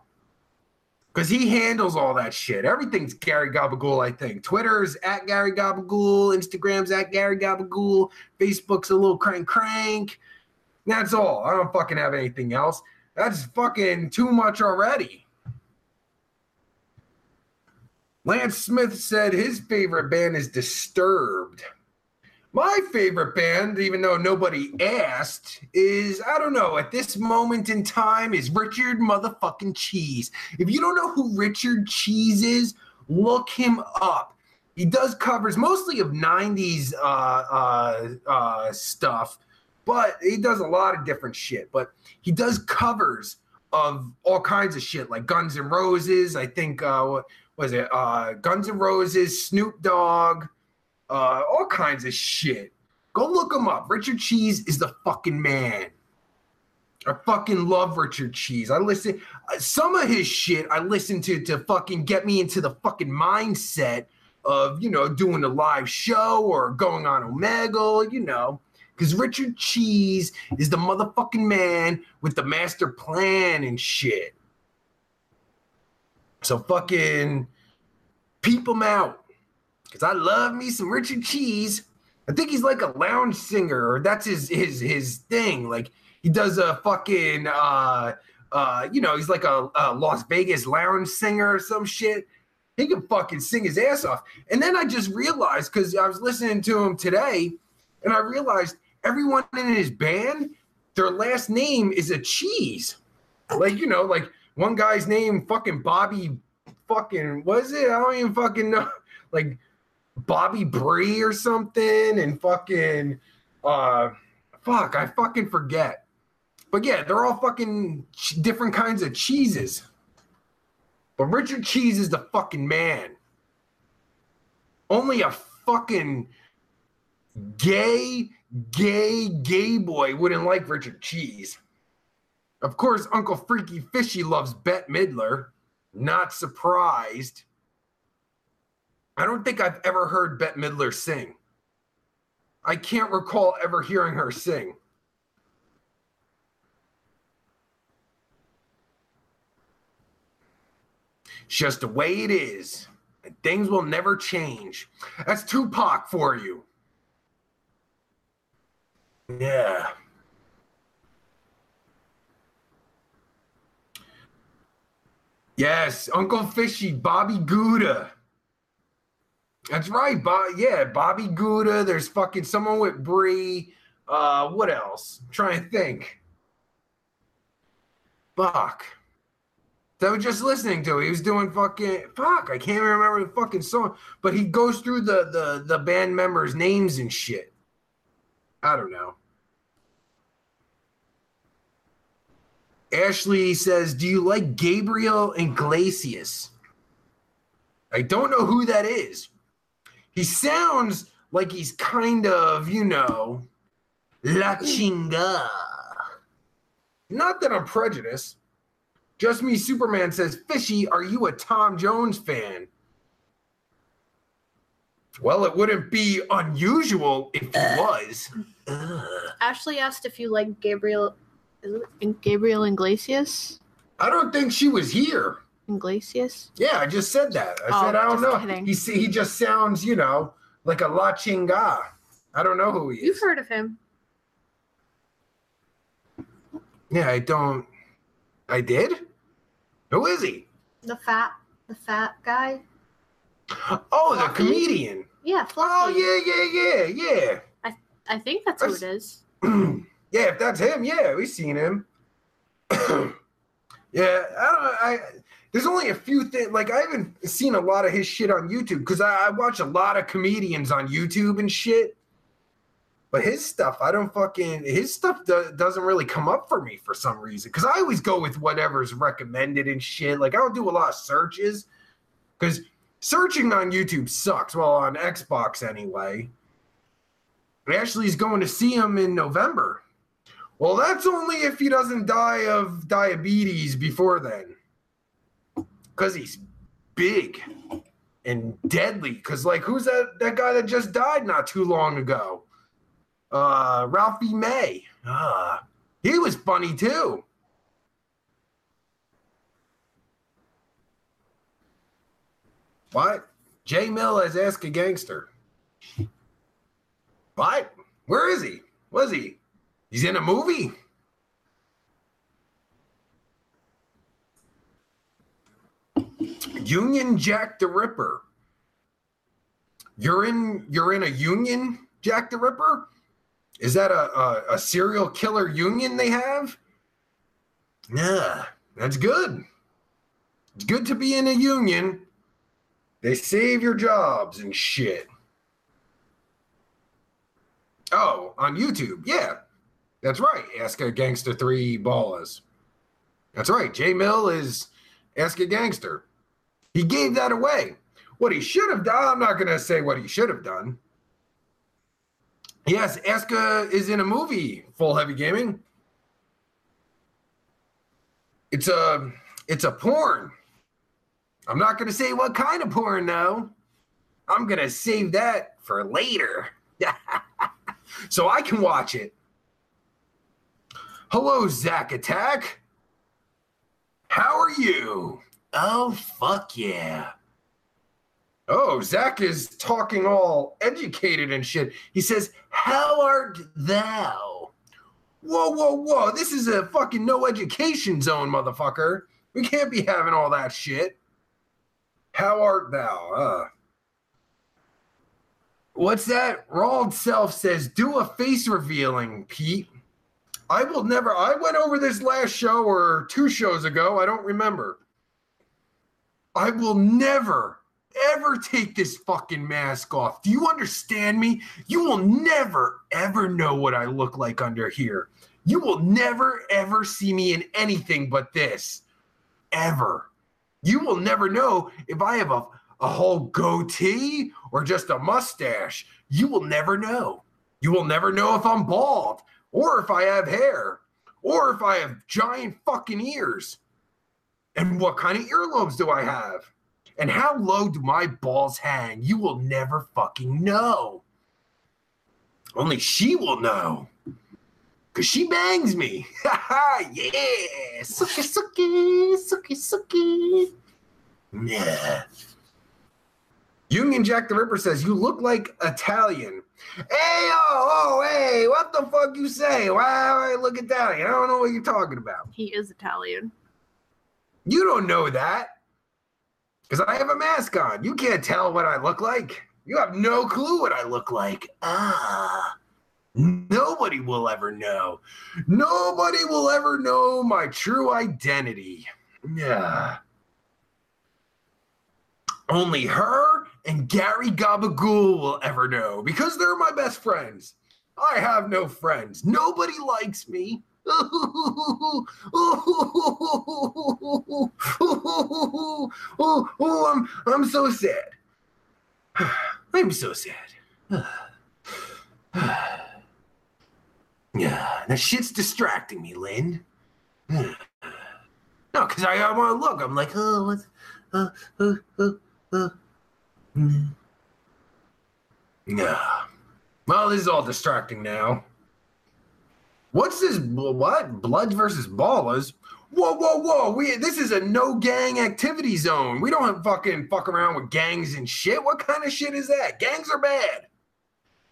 Because he handles all that shit. Everything's Gary Gabagool, I think. Twitter's at Gary Gabagool. Instagram's at Gary Gabagool. Facebook's a little crank crank. That's all. I don't fucking have anything else. That's fucking too much already. Lance Smith said his favorite band is Disturbed. My favorite band, even though nobody asked, is I don't know, at this moment in time, is Richard motherfucking Cheese. If you don't know who Richard Cheese is, look him up. He does covers mostly of 90s uh, uh, uh, stuff, but he does a lot of different shit. But he does covers of all kinds of shit, like Guns N' Roses. I think, uh, what was it? Uh, Guns N' Roses, Snoop Dogg uh, all kinds of shit. Go look him up. Richard Cheese is the fucking man. I fucking love Richard Cheese. I listen uh, some of his shit. I listen to to fucking get me into the fucking mindset of you know doing a live show or going on Omegle. You know, because Richard Cheese is the motherfucking man with the master plan and shit. So fucking peep him out because I love me some Richard Cheese. I think he's like a lounge singer, or that's his his his thing. Like he does a fucking uh uh, you know, he's like a, a Las Vegas lounge singer or some shit. He can fucking sing his ass off. And then I just realized because I was listening to him today, and I realized everyone in his band, their last name is a cheese. Like, you know, like one guy's name, fucking Bobby, fucking, was it? I don't even fucking know. Like Bobby Brie or something, and fucking, uh, fuck, I fucking forget. But yeah, they're all fucking ch- different kinds of cheeses. But Richard Cheese is the fucking man. Only a fucking gay, gay, gay boy wouldn't like Richard Cheese. Of course, Uncle Freaky Fishy loves Bette Midler. Not surprised. I don't think I've ever heard Bette Midler sing. I can't recall ever hearing her sing. It's just the way it is. And things will never change. That's Tupac for you. Yeah. Yes, Uncle Fishy, Bobby Gouda. That's right, Bob. Yeah, Bobby Gouda. There's fucking someone with Brie. Uh, what else? Try and think. Fuck. That was just listening to. He was doing fucking fuck. I can't remember the fucking song, but he goes through the the the band members' names and shit. I don't know. Ashley says, "Do you like Gabriel Iglesias?" I don't know who that is. He sounds like he's kind of, you know, la chinga. Not that I'm prejudiced. Just me, Superman says, Fishy, are you a Tom Jones fan? Well, it wouldn't be unusual if he was. Ugh. Ashley asked if you like Gabriel. Gabriel Iglesias? I don't think she was here. Iglesias? Yeah, I just said that. I Oh, said I don't know. kidding. He he just sounds, you know, like a La Chinga. I don't know who he is. You've heard of him. Yeah, I don't. I did. Who is he? The fat, the fat guy. Oh, the comedian. Yeah, Oh Fluffy. yeah, yeah, yeah, I I think that's who it is. yeah. yeah, if that's him, yeah, we've seen him. yeah, I don't. I there's only a few things. Like I haven't seen a lot of his shit on YouTube because I, I watch a lot of comedians on YouTube and shit. But his stuff, I don't fucking his stuff do, doesn't really come up for me for some reason. Because I always go with whatever's recommended and shit. Like I don't do a lot of searches because searching on YouTube sucks. Well, on Xbox anyway. Ashley's going to see him in November. Well, that's only if he doesn't die of diabetes before then. Because he's big and deadly. Because, like, who's that, that guy that just died not too long ago? Uh, Ralphie May. Ah, he was funny too. What? J Mill as Ask a Gangster. What? Where is he? Was he? He's in a movie. Union Jack the Ripper. You're in you're in a union, Jack the Ripper? Is that a, a, a serial killer union they have? Yeah, that's good. It's good to be in a union. They save your jobs and shit. Oh, on YouTube. Yeah. That's right. Ask a Gangster 3 Ballas. That's right. J Mill is Ask a Gangster. He gave that away. What he should have done, I'm not going to say what he should have done. Yes, Aska is in a movie, Full Heavy Gaming. It's a it's a porn. I'm not going to say what kind of porn though. I'm going to save that for later. so I can watch it. Hello, Zack Attack. How are you? Oh, fuck yeah. Oh, Zach is talking all educated and shit. He says, How art thou? Whoa, whoa, whoa. This is a fucking no education zone, motherfucker. We can't be having all that shit. How art thou? Uh. What's that? Rawled Self says, do a face revealing, Pete. I will never. I went over this last show or two shows ago. I don't remember. I will never, ever take this fucking mask off. Do you understand me? You will never, ever know what I look like under here. You will never, ever see me in anything but this. Ever. You will never know if I have a, a whole goatee or just a mustache. You will never know. You will never know if I'm bald or if I have hair or if I have giant fucking ears. And what kind of earlobes do I have? And how low do my balls hang? You will never fucking know. Only she will know. Cause she bangs me. Ha ha! yeah. Suki suki, suki suki. Yeah. Union Jack the Ripper says, You look like Italian. Hey, oh, oh, hey, what the fuck you say? Why I look Italian? I don't know what you're talking about. He is Italian. You don't know that. Because I have a mask on. You can't tell what I look like. You have no clue what I look like. Ah. Nobody will ever know. Nobody will ever know my true identity. Yeah. Only her and Gary Gabagool will ever know because they're my best friends. I have no friends. Nobody likes me. Oh, I'm, I'm so sad. I'm so sad. Yeah, that shit's distracting me, Lynn. no, because I, I want to look. I'm like, oh, what's, uh, uh, uh, uh. Yeah. Well, this is all distracting now. What's this? What? Bloods versus ballers? Whoa, whoa, whoa! We this is a no gang activity zone. We don't fucking fuck around with gangs and shit. What kind of shit is that? Gangs are bad.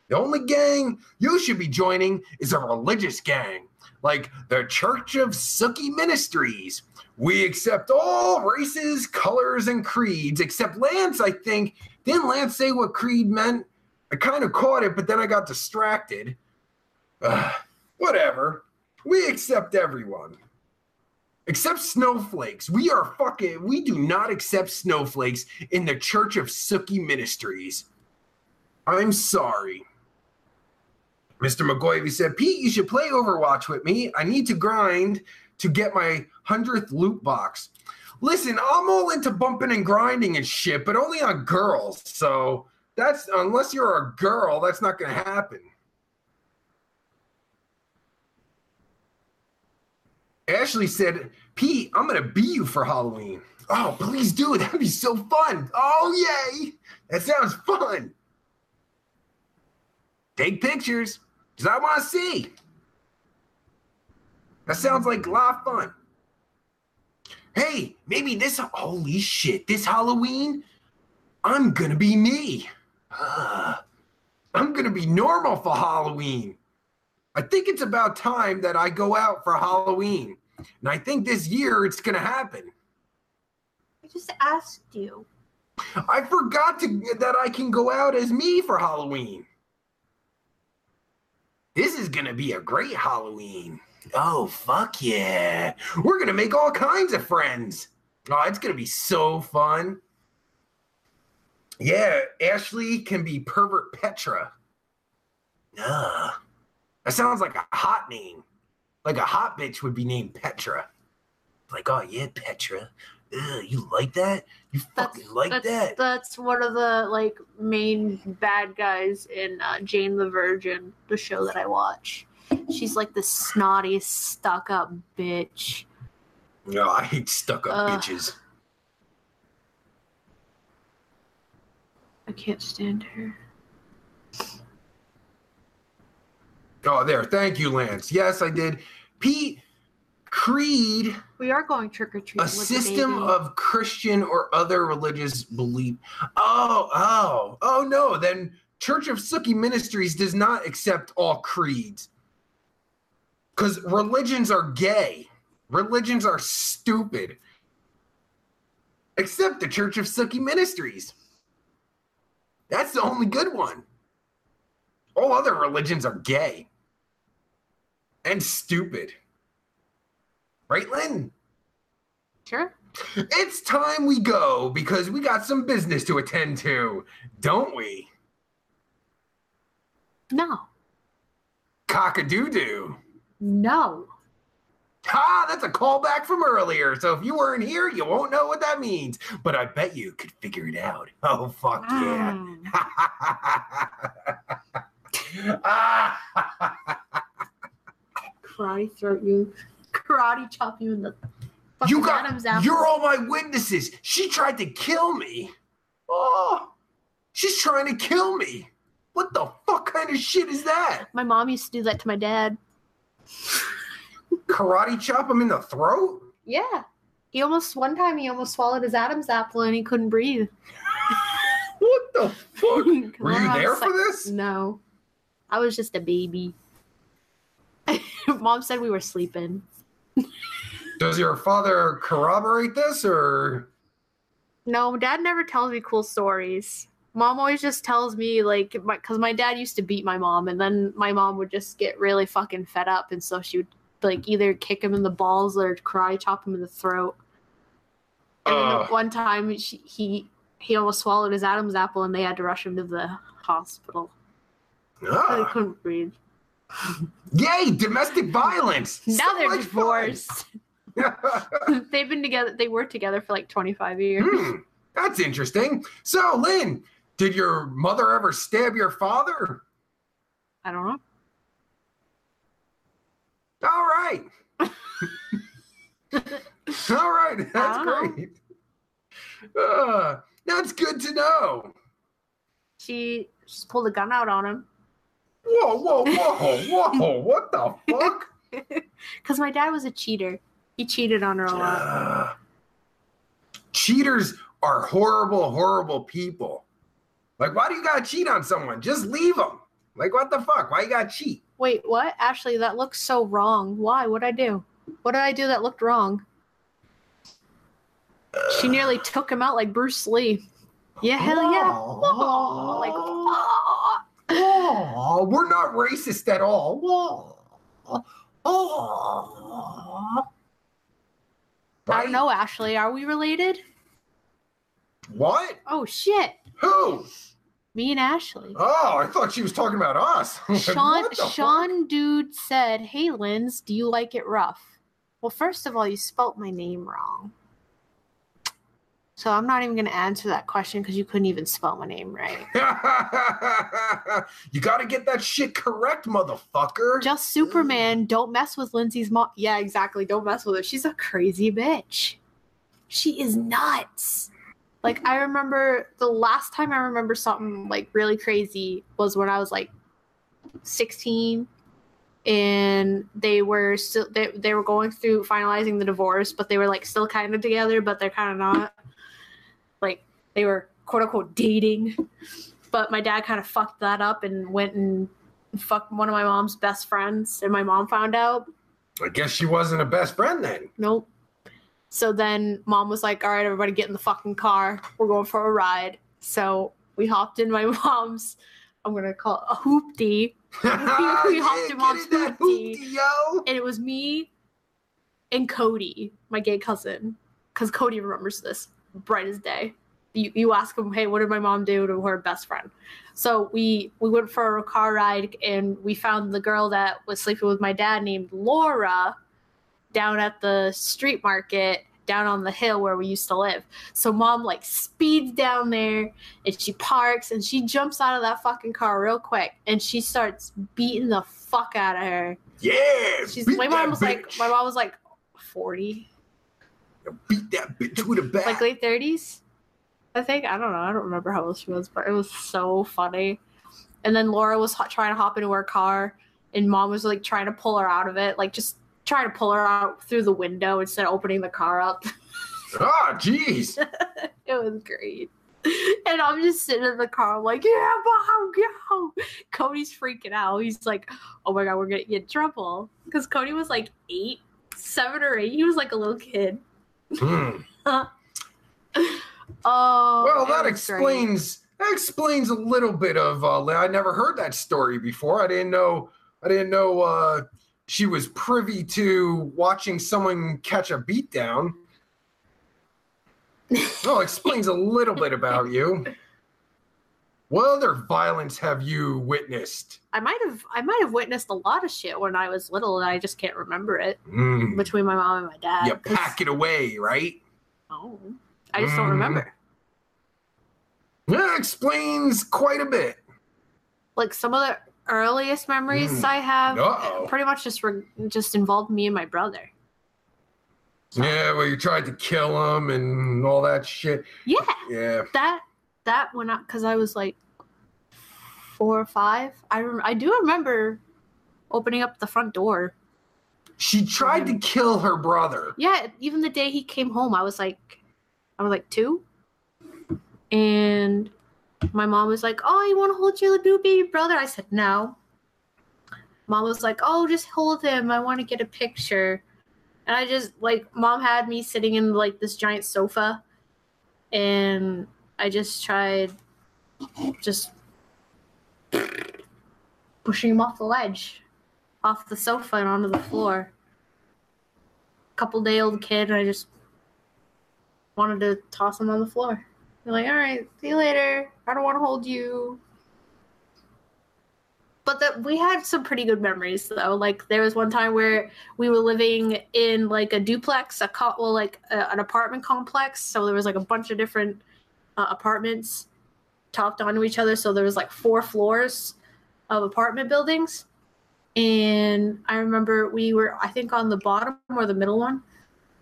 The only gang you should be joining is a religious gang, like the Church of Suki Ministries. We accept all races, colors, and creeds, except Lance, I think. Didn't Lance say what creed meant? I kind of caught it, but then I got distracted. Uh, whatever. We accept everyone. Except snowflakes. We are fucking, we do not accept snowflakes in the Church of Suki Ministries. I'm sorry. Mr. McGoy said, Pete, you should play Overwatch with me. I need to grind to get my 100th loot box. Listen, I'm all into bumping and grinding and shit, but only on girls. So that's unless you're a girl, that's not going to happen. Ashley said, Pete, I'm going to be you for Halloween. Oh, please do. It. That'd be so fun. Oh, yay. That sounds fun. Take pictures. Because I want to see. That sounds like a lot of fun. Hey, maybe this, holy shit, this Halloween, I'm going to be me. Uh, I'm going to be normal for Halloween. I think it's about time that I go out for Halloween. And I think this year it's going to happen. I just asked you. I forgot to, that I can go out as me for Halloween. This is going to be a great Halloween. Oh, fuck yeah. We're going to make all kinds of friends. Oh, it's going to be so fun. Yeah, Ashley can be pervert Petra. Ugh. That sounds like a hot name. Like a hot bitch would be named Petra. Like, oh yeah, Petra. Ugh, you like that? You fucking That's, like that's, that? That's one of the like main bad guys in uh, Jane the Virgin, the show that I watch. She's like the snotty, stuck up bitch. No, I hate stuck up Ugh. bitches. I can't stand her. Oh, there. Thank you, Lance. Yes, I did. Pete, Creed, We are going trick or treating. a system of Christian or other religious belief. Oh, oh, oh no. Then Church of Suki Ministries does not accept all creeds. Because religions are gay. Religions are stupid. Except the Church of Suki Ministries. That's the only good one. All other religions are gay and stupid. Right, Lynn? Sure. It's time we go because we got some business to attend to, don't we? No. Cock a doo doo. No. Ha, that's a callback from earlier. So if you weren't here, you won't know what that means. But I bet you could figure it out. Oh, fuck yeah. Ah. Karate throat you. Karate chop you in the fucking you got, Adam's apple. you're all my witnesses. She tried to kill me. Oh, she's trying to kill me. What the fuck kind of shit is that? My mom used to do that to my dad. Karate chop him in the throat? Yeah. He almost one time he almost swallowed his Adam's apple and he couldn't breathe. What the fuck? Were you there like- for this? No. I was just a baby. Mom said we were sleeping. Does your father corroborate this or? No, dad never tells me cool stories. Mom always just tells me like because my, dad used to beat my mom, and then my mom would just get really fucking fed up, and so she would like either kick him in the balls or cry, chop him in the throat. And then one time she, he he almost swallowed his Adam's apple, and they had to rush him to the hospital. He Ah, couldn't breathe. Yay, domestic violence. Now So they're divorced. They've been together. They were together for like twenty five years. Hmm, that's interesting. So, Lynn, did your mother ever stab your father? I don't know. All right. All right. That's great. Uh, that's good to know. She just pulled a gun out on him Whoa, whoa, whoa, whoa. What the fuck? because my dad was a cheater. He cheated on her a lot. Uh, cheaters are horrible, horrible people. Like, why do you gotta cheat on someone? Just leave them. Like, what the fuck? Why you gotta cheat? Wait, what? Ashley, that looks so wrong. Why? What'd I do? What did I do that looked wrong? She nearly took him out like Bruce Lee. Yeah, hell yeah. Like, oh. Oh, we're not racist at all. Oh, oh. I don't know, Ashley. Are we related? What? Oh shit. Who? Me and Ashley. Oh, I thought she was talking about us. Like, Sean fuck? Sean Dude said, Hey Linz, do you like it rough? Well, first of all, you spelt my name wrong. So I'm not even gonna answer that question because you couldn't even spell my name right. you gotta get that shit correct, motherfucker. Just Superman, don't mess with Lyndsey's mom. Yeah, exactly. Don't mess with her. She's a crazy bitch. She is nuts. Like I remember the last time I remember something like really crazy was when I was like 16 and they were still they, they were going through finalizing the divorce, but they were like still kind of together, but they're kind of not. They were quote unquote dating. But my dad kind of fucked that up and went and fucked one of my mom's best friends, and my mom found out. I guess she wasn't a best friend then. Nope. So then mom was like, all right, everybody get in the fucking car. We're going for a ride. So we hopped in my mom's, I'm going to call it a hoopty. We hopped in mom's hoopty. hoopty, yo. And it was me and Cody, my gay cousin. Because Cody remembers this bright as day. You, you ask him, hey, what did my mom do to her best friend? So we we went for a car ride and we found the girl that was sleeping with my dad named Laura down at the street market down on the hill where we used to live. So mom like speeds down there and she parks and she jumps out of that fucking car real quick and she starts beating the fuck out of her. Yeah. She's my mom was like my mom was like 40, beat that bitch to the bat. like late 30s. I think I don't know. I don't remember how old she was, but it was so funny. And then Laura was ho- trying to hop into her car, and mom was like trying to pull her out of it, like just trying to pull her out through the window instead of opening the car up. Ah, jeez. it was great. and I'm just sitting in the car, I'm like, yeah, mom, go. Cody's freaking out. He's like, oh my god, we're gonna get in trouble. Because Cody was like eight, seven or eight. He was like a little kid. Hmm. Oh, Well, it that was great. explains that explains a little bit of. Uh, I never heard that story before. I didn't know. I didn't know uh, she was privy to watching someone catch a beatdown. well, explains a little bit about you. What other violence have you witnessed? I might have I might have witnessed a lot of shit when I was little and I just can't remember it Mm, between my mom and my dad. you pack it away, right? Oh, I just don't Mhm. remember. That explains quite a bit. Like some of the earliest memories Mm. I have, Uh-oh. pretty much just re- just involved me and my brother. Yeah, well, you tried to kill him and all that shit. Yeah, Yeah. that that went out because I was like four or five. I rem- I do remember opening up the front door. She tried to kill her brother. Yeah, even the day he came home, I was like, I was like two, and my mom was like, "Oh, you want to hold your new baby brother?" I said, "No." Mom was like, "Oh, just hold him. I want to get a picture." And I just like, mom had me sitting in like this giant sofa, and I just tried, just pushing him off the ledge, off the sofa and onto the floor couple day old kid and I just wanted to toss him on the floor. They're like, all right, see you later. I don't want to hold you. But that we had some pretty good memories though. Like there was one time where we were living in like a duplex, a co- well, like a, an apartment complex. So there was like a bunch of different uh, apartments topped onto each other. So there was like four floors of apartment buildings and I remember we were I think on the bottom or the middle one,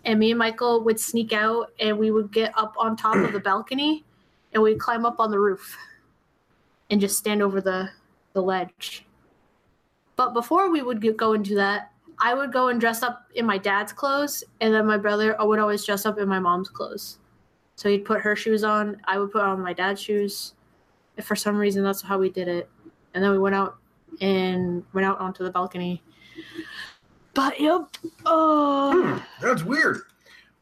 and me and Michael would sneak out and we would get up on top of the balcony, and we'd climb up on the roof, and just stand over the the ledge. But before we would get, go into that, I would go and dress up in my dad's clothes, and then my brother uh, would always dress up in my mom's clothes. So he'd put her shoes on, I would put on my dad's shoes. If for some reason that's how we did it, and then we went out and went out onto the balcony. But yep. Oh. Hmm, that's weird.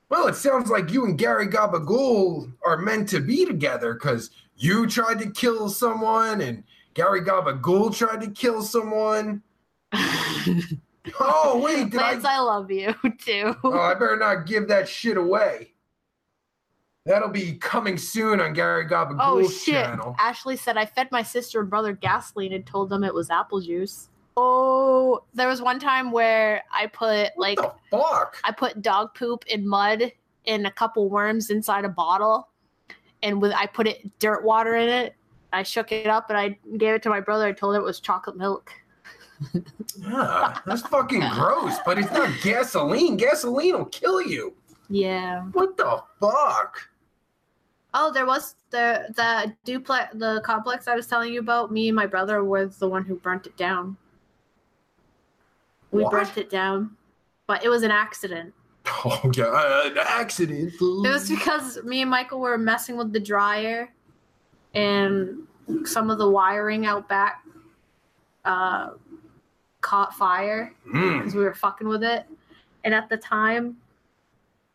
Well, it sounds like you and Gary Gabagool are meant to be together because you tried to kill someone and Gary Gabagool tried to kill someone. Oh, wait, did Lance, I? I love you too. Oh, I better not give that shit away. That'll be coming soon on Gary Oh shit! channel. Ashley said I fed my sister and brother gasoline and told them it was apple juice. Oh, there was one time where I put like What the fuck? I put dog poop in mud and a couple worms inside a bottle, and with I put it dirt water in it. I shook it up and I gave it to my brother. I told him it was chocolate milk. Yeah, that's fucking gross, but it's not gasoline. Gasoline will kill you. Yeah. What the fuck? Oh, there was the the duplex, the complex I was telling you about. Me and my brother was the one who burnt it down. We What? burnt it down, but it was an accident. Oh, yeah, uh, an accident. It was because me and Michael were messing with the dryer, and some of the wiring out back uh, caught fire Mm. because we were fucking with it. And at the time,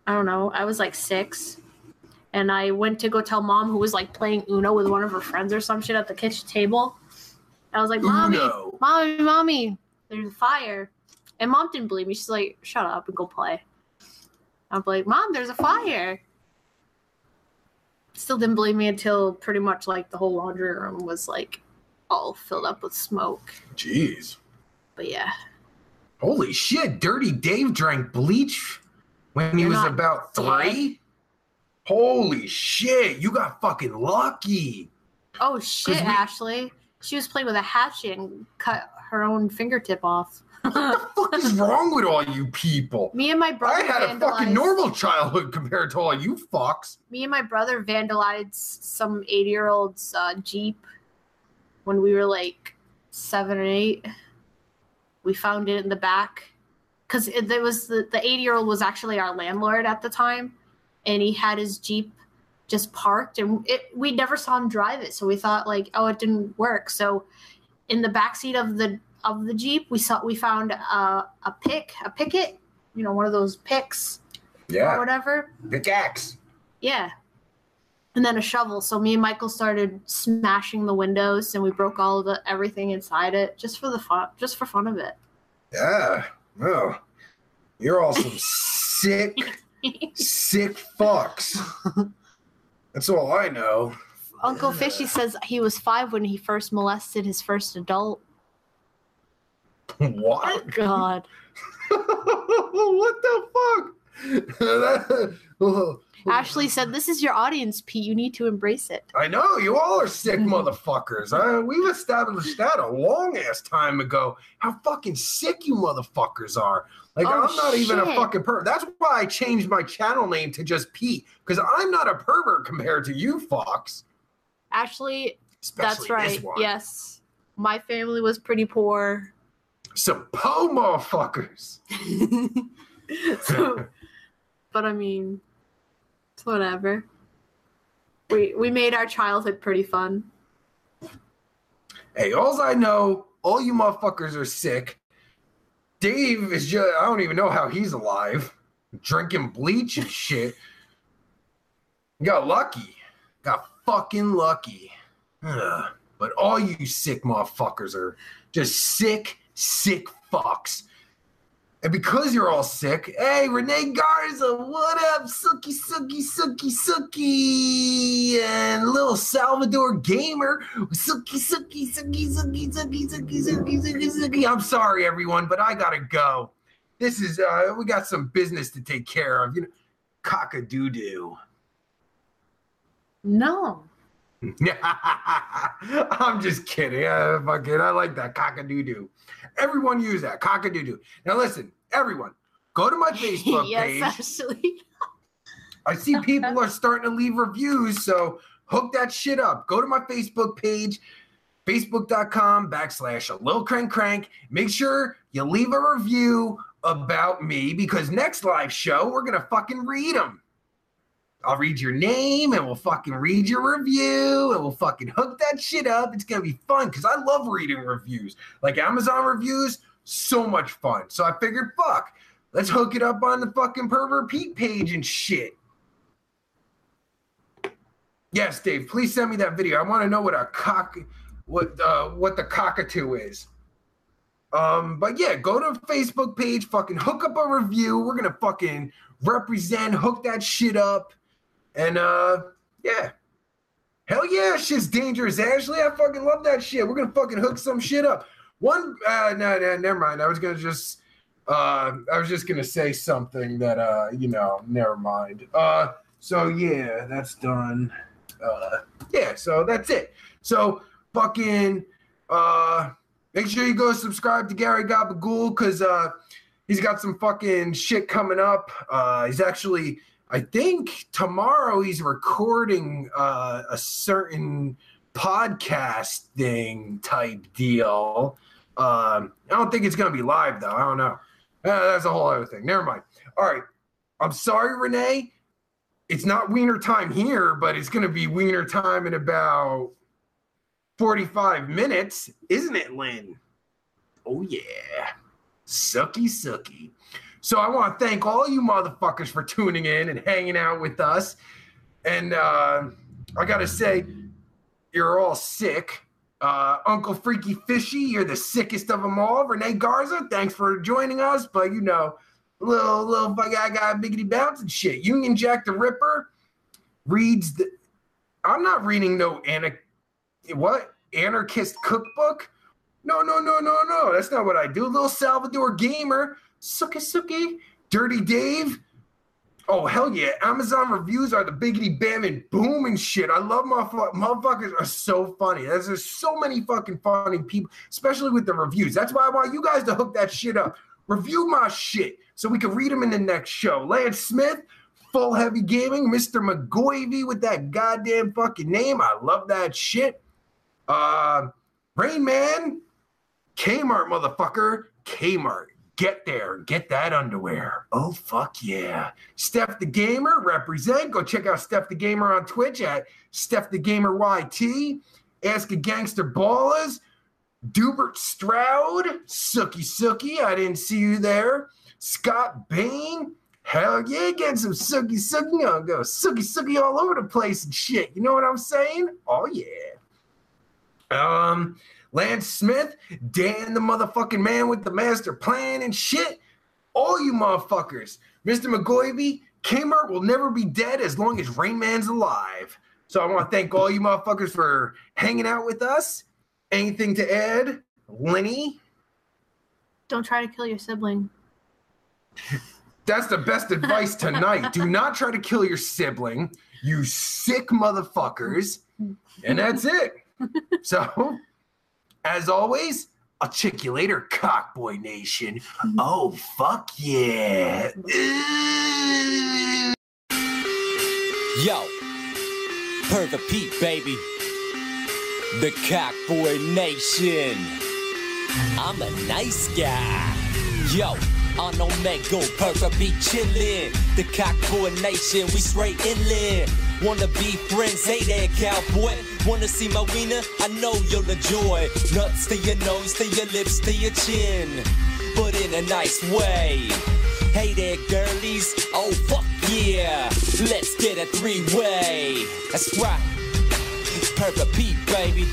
I don't know, I was like six. And I went to go tell mom, who was like playing Uno with one of her friends or some shit at the kitchen table. I was like, Mommy, Uno. Mommy, Mommy, there's a fire. And mom didn't believe me. She's like, Shut up and go play. I'm like, Mom, there's a fire. Still didn't believe me until pretty much like the whole laundry room was like all filled up with smoke. Jeez. But yeah. Holy shit, Dirty Dave drank bleach when he You're was about three? Holy shit, you got fucking lucky. Oh shit, we- Ashley. She was playing with a hatchet and cut her own fingertip off. What the fuck is wrong with all you people? Me and my brother I had a fucking normal childhood compared to all you fucks. Me and my brother vandalized some eighty-year-old's uh, Jeep when we were like seven or eight. We found it in the back because it was the the eighty-year-old was actually our landlord at the time, and he had his Jeep just parked and it we never saw him drive it so we thought like oh it didn't work so in the backseat of the of the jeep we saw we found a, a pick a picket you know one of those picks or Yeah. whatever Pickaxe. yeah and then a shovel so me and michael started smashing the windows and we broke all of the everything inside it just for the fun just for fun of it Yeah. Oh. You're all some sick, sick fucks. That's all I know. uncle fishy says he was five when he first molested his first adult What? god what the fuck? Oh, ashley said this is your audience pete you need to embrace it I know you all are sick motherfuckers. Uh, we've established that a long ass time ago. How fucking sick you motherfuckers are. Like Oh, I'm not even a fucking pervert. That's why I changed my channel name to just Pete because I'm not a pervert compared to you fucks. Ashley, Especially that's right. Yes. My family was pretty poor. Some po motherfuckers. so, but I mean, it's whatever. We we made our childhood pretty fun. Hey, alls I know, all you motherfuckers are sick. Dave is just, I don't even know how he's alive. Drinking bleach and shit. Got lucky. Got fucking lucky. Ugh. But all you sick motherfuckers are just sick, sick fucks. And because you're all sick, hey, Renee Garza, what up? Sookie, Sookie, Sookie, Sookie. And little Salvador Gamer. Sookie, Sookie, Sookie, Sookie, Sookie, Sookie, Sookie, Sookie, Sookie. I'm sorry, everyone, but I gotta go. This is, uh, we got some business to take care of. You know, cock a doo doo. No. I'm just kidding. Uh, fuck it. I like that cock a doo doo. Everyone use that cock a doo doo. Now listen, everyone, go to my Facebook yes, page. I see people are starting to leave reviews, so hook that shit up. Go to my Facebook page, facebook.com backslash a little crank crank. Make sure you leave a review about me because next live show, we're going to fucking read them. I'll read your name and we'll fucking read your review and we'll fucking hook that shit up. It's to be fun because I love reading reviews. Like Amazon reviews, so much fun. So I figured, fuck, let's hook it up on the fucking Pervert Pete page and shit. Yes, Dave. Please send me that video. I want to know what a cock, what uh, what the cockatoo is. Um, but yeah, go to Facebook page, fucking hook up a review. We're gonna fucking represent, hook that shit up, and uh, yeah, hell yeah, shit's dangerous, Ashley. I fucking love that shit. We're gonna fucking hook some shit up. One, uh, no, no, never mind. I was gonna just, uh, I was just gonna say something that, uh, you know, never mind. Uh, so yeah, that's done uh yeah so that's it so fucking uh make sure you go subscribe to gary gabagool because uh he's got some fucking shit coming up uh he's actually i think tomorrow he's recording uh a certain podcast thing type deal. Um i don't think it's gonna be live though. I don't know. Uh, that's a whole other thing. Never mind. All right. I'm sorry renee. It's not wiener time here, but it's going to be wiener time in about 45 minutes, isn't it, Lynn? Oh, yeah. Sucky, sucky. So I want to thank all you motherfuckers for tuning in and hanging out with us. And uh, I got to say, you're all sick. Uh, Uncle Freaky Fishy, you're the sickest of them all. Renee Garza, thanks for joining us. But you know, little little fuck I got biggity bounce and shit. Union Jack the Ripper reads the. I'm not reading no anarch. What anarchist cookbook? No, no, no, no, no. That's not what I do. Little Salvador Gamer, Suki Suki, Dirty Dave. Oh hell yeah! Amazon reviews are the biggity bam and boom and shit. I love motherfuckers. Motherfuckers are so funny. There's, there's so many fucking funny people, especially with the reviews. That's why I want you guys to hook that shit up. Review my shit so we can read them in the next show. Lance Smith, Full Heavy Gaming, Mr. McGoivy with that goddamn fucking name. I love that shit. Uh, Rain Man, Kmart motherfucker, Kmart. Get there get that underwear. Oh, fuck yeah. Steph the Gamer, represent. Go check out Steph the Gamer on Twitch at Steph the Gamer YT. Ask a Gangster Ballers. Dubert Stroud, Sookie Sookie, I didn't see you there. Scott Bain, hell yeah, get some Sookie Sookie. I'll go Sookie Sookie all over the place and shit. You know what I'm saying? Oh yeah. Um, Lance Smith, Dan the motherfucking man with the master plan and shit. All you motherfuckers. Mr. McGoivy, Kmart will never be dead as long as Rain Man's alive. So I want to thank all you motherfuckers for hanging out with us. Anything to add, Lenny? Don't try to kill your sibling. That's the best advice tonight. Do not try to kill your sibling, you sick motherfuckers. And that's it. So, as always, I'll check you later, Cockboy Nation. Mm-hmm. Oh, fuck yeah. Yo, Pervert Pete, baby. The Cockboy Nation. I'm a nice guy. Yo, on Omega, perfect Pete chillin'. The Cockboy Nation, we straight inland. Wanna be friends, hey there, cowboy. Wanna see my wiener? I know you'll enjoy. Nuts to your nose, to your lips, to your chin. But in a nice way. Hey there, girlies. Oh, fuck yeah. Let's get a three way. That's right. Purple Pete, baby.